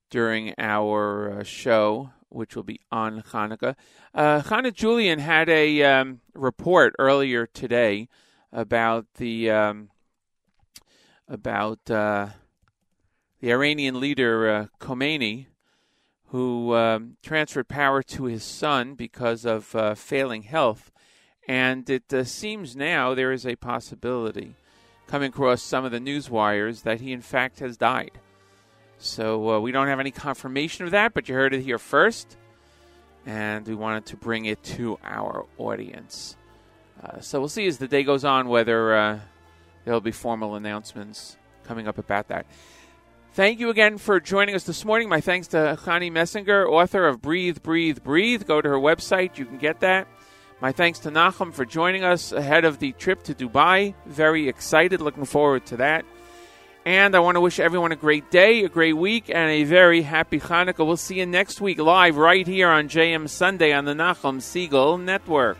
during our uh, show, which will be on Hanukkah. Uh, Hannah Julian had a um, report earlier today about the um, about uh, the Iranian leader uh, Khamenei, who um, transferred power to his son because of uh, failing health. And it uh, seems now there is a possibility coming across some of the news wires that he, in fact, has died. So uh, we don't have any confirmation of that, but you heard it here first. And we wanted to bring it to our audience. Uh, so we'll see as the day goes on whether uh, there'll be formal announcements coming up about that. Thank you again for joining us this morning. My thanks to Chanie Messinger, author of Breathe, Breathe, Breathe. Go to her website, you can get that. My thanks to Nachum for joining us ahead of the trip to Dubai. Very excited, looking forward to that. And I want to wish everyone a great day, a great week, and a very happy Hanukkah. We'll see you next week live right here on JM Sunday on the Nachum Segal Network.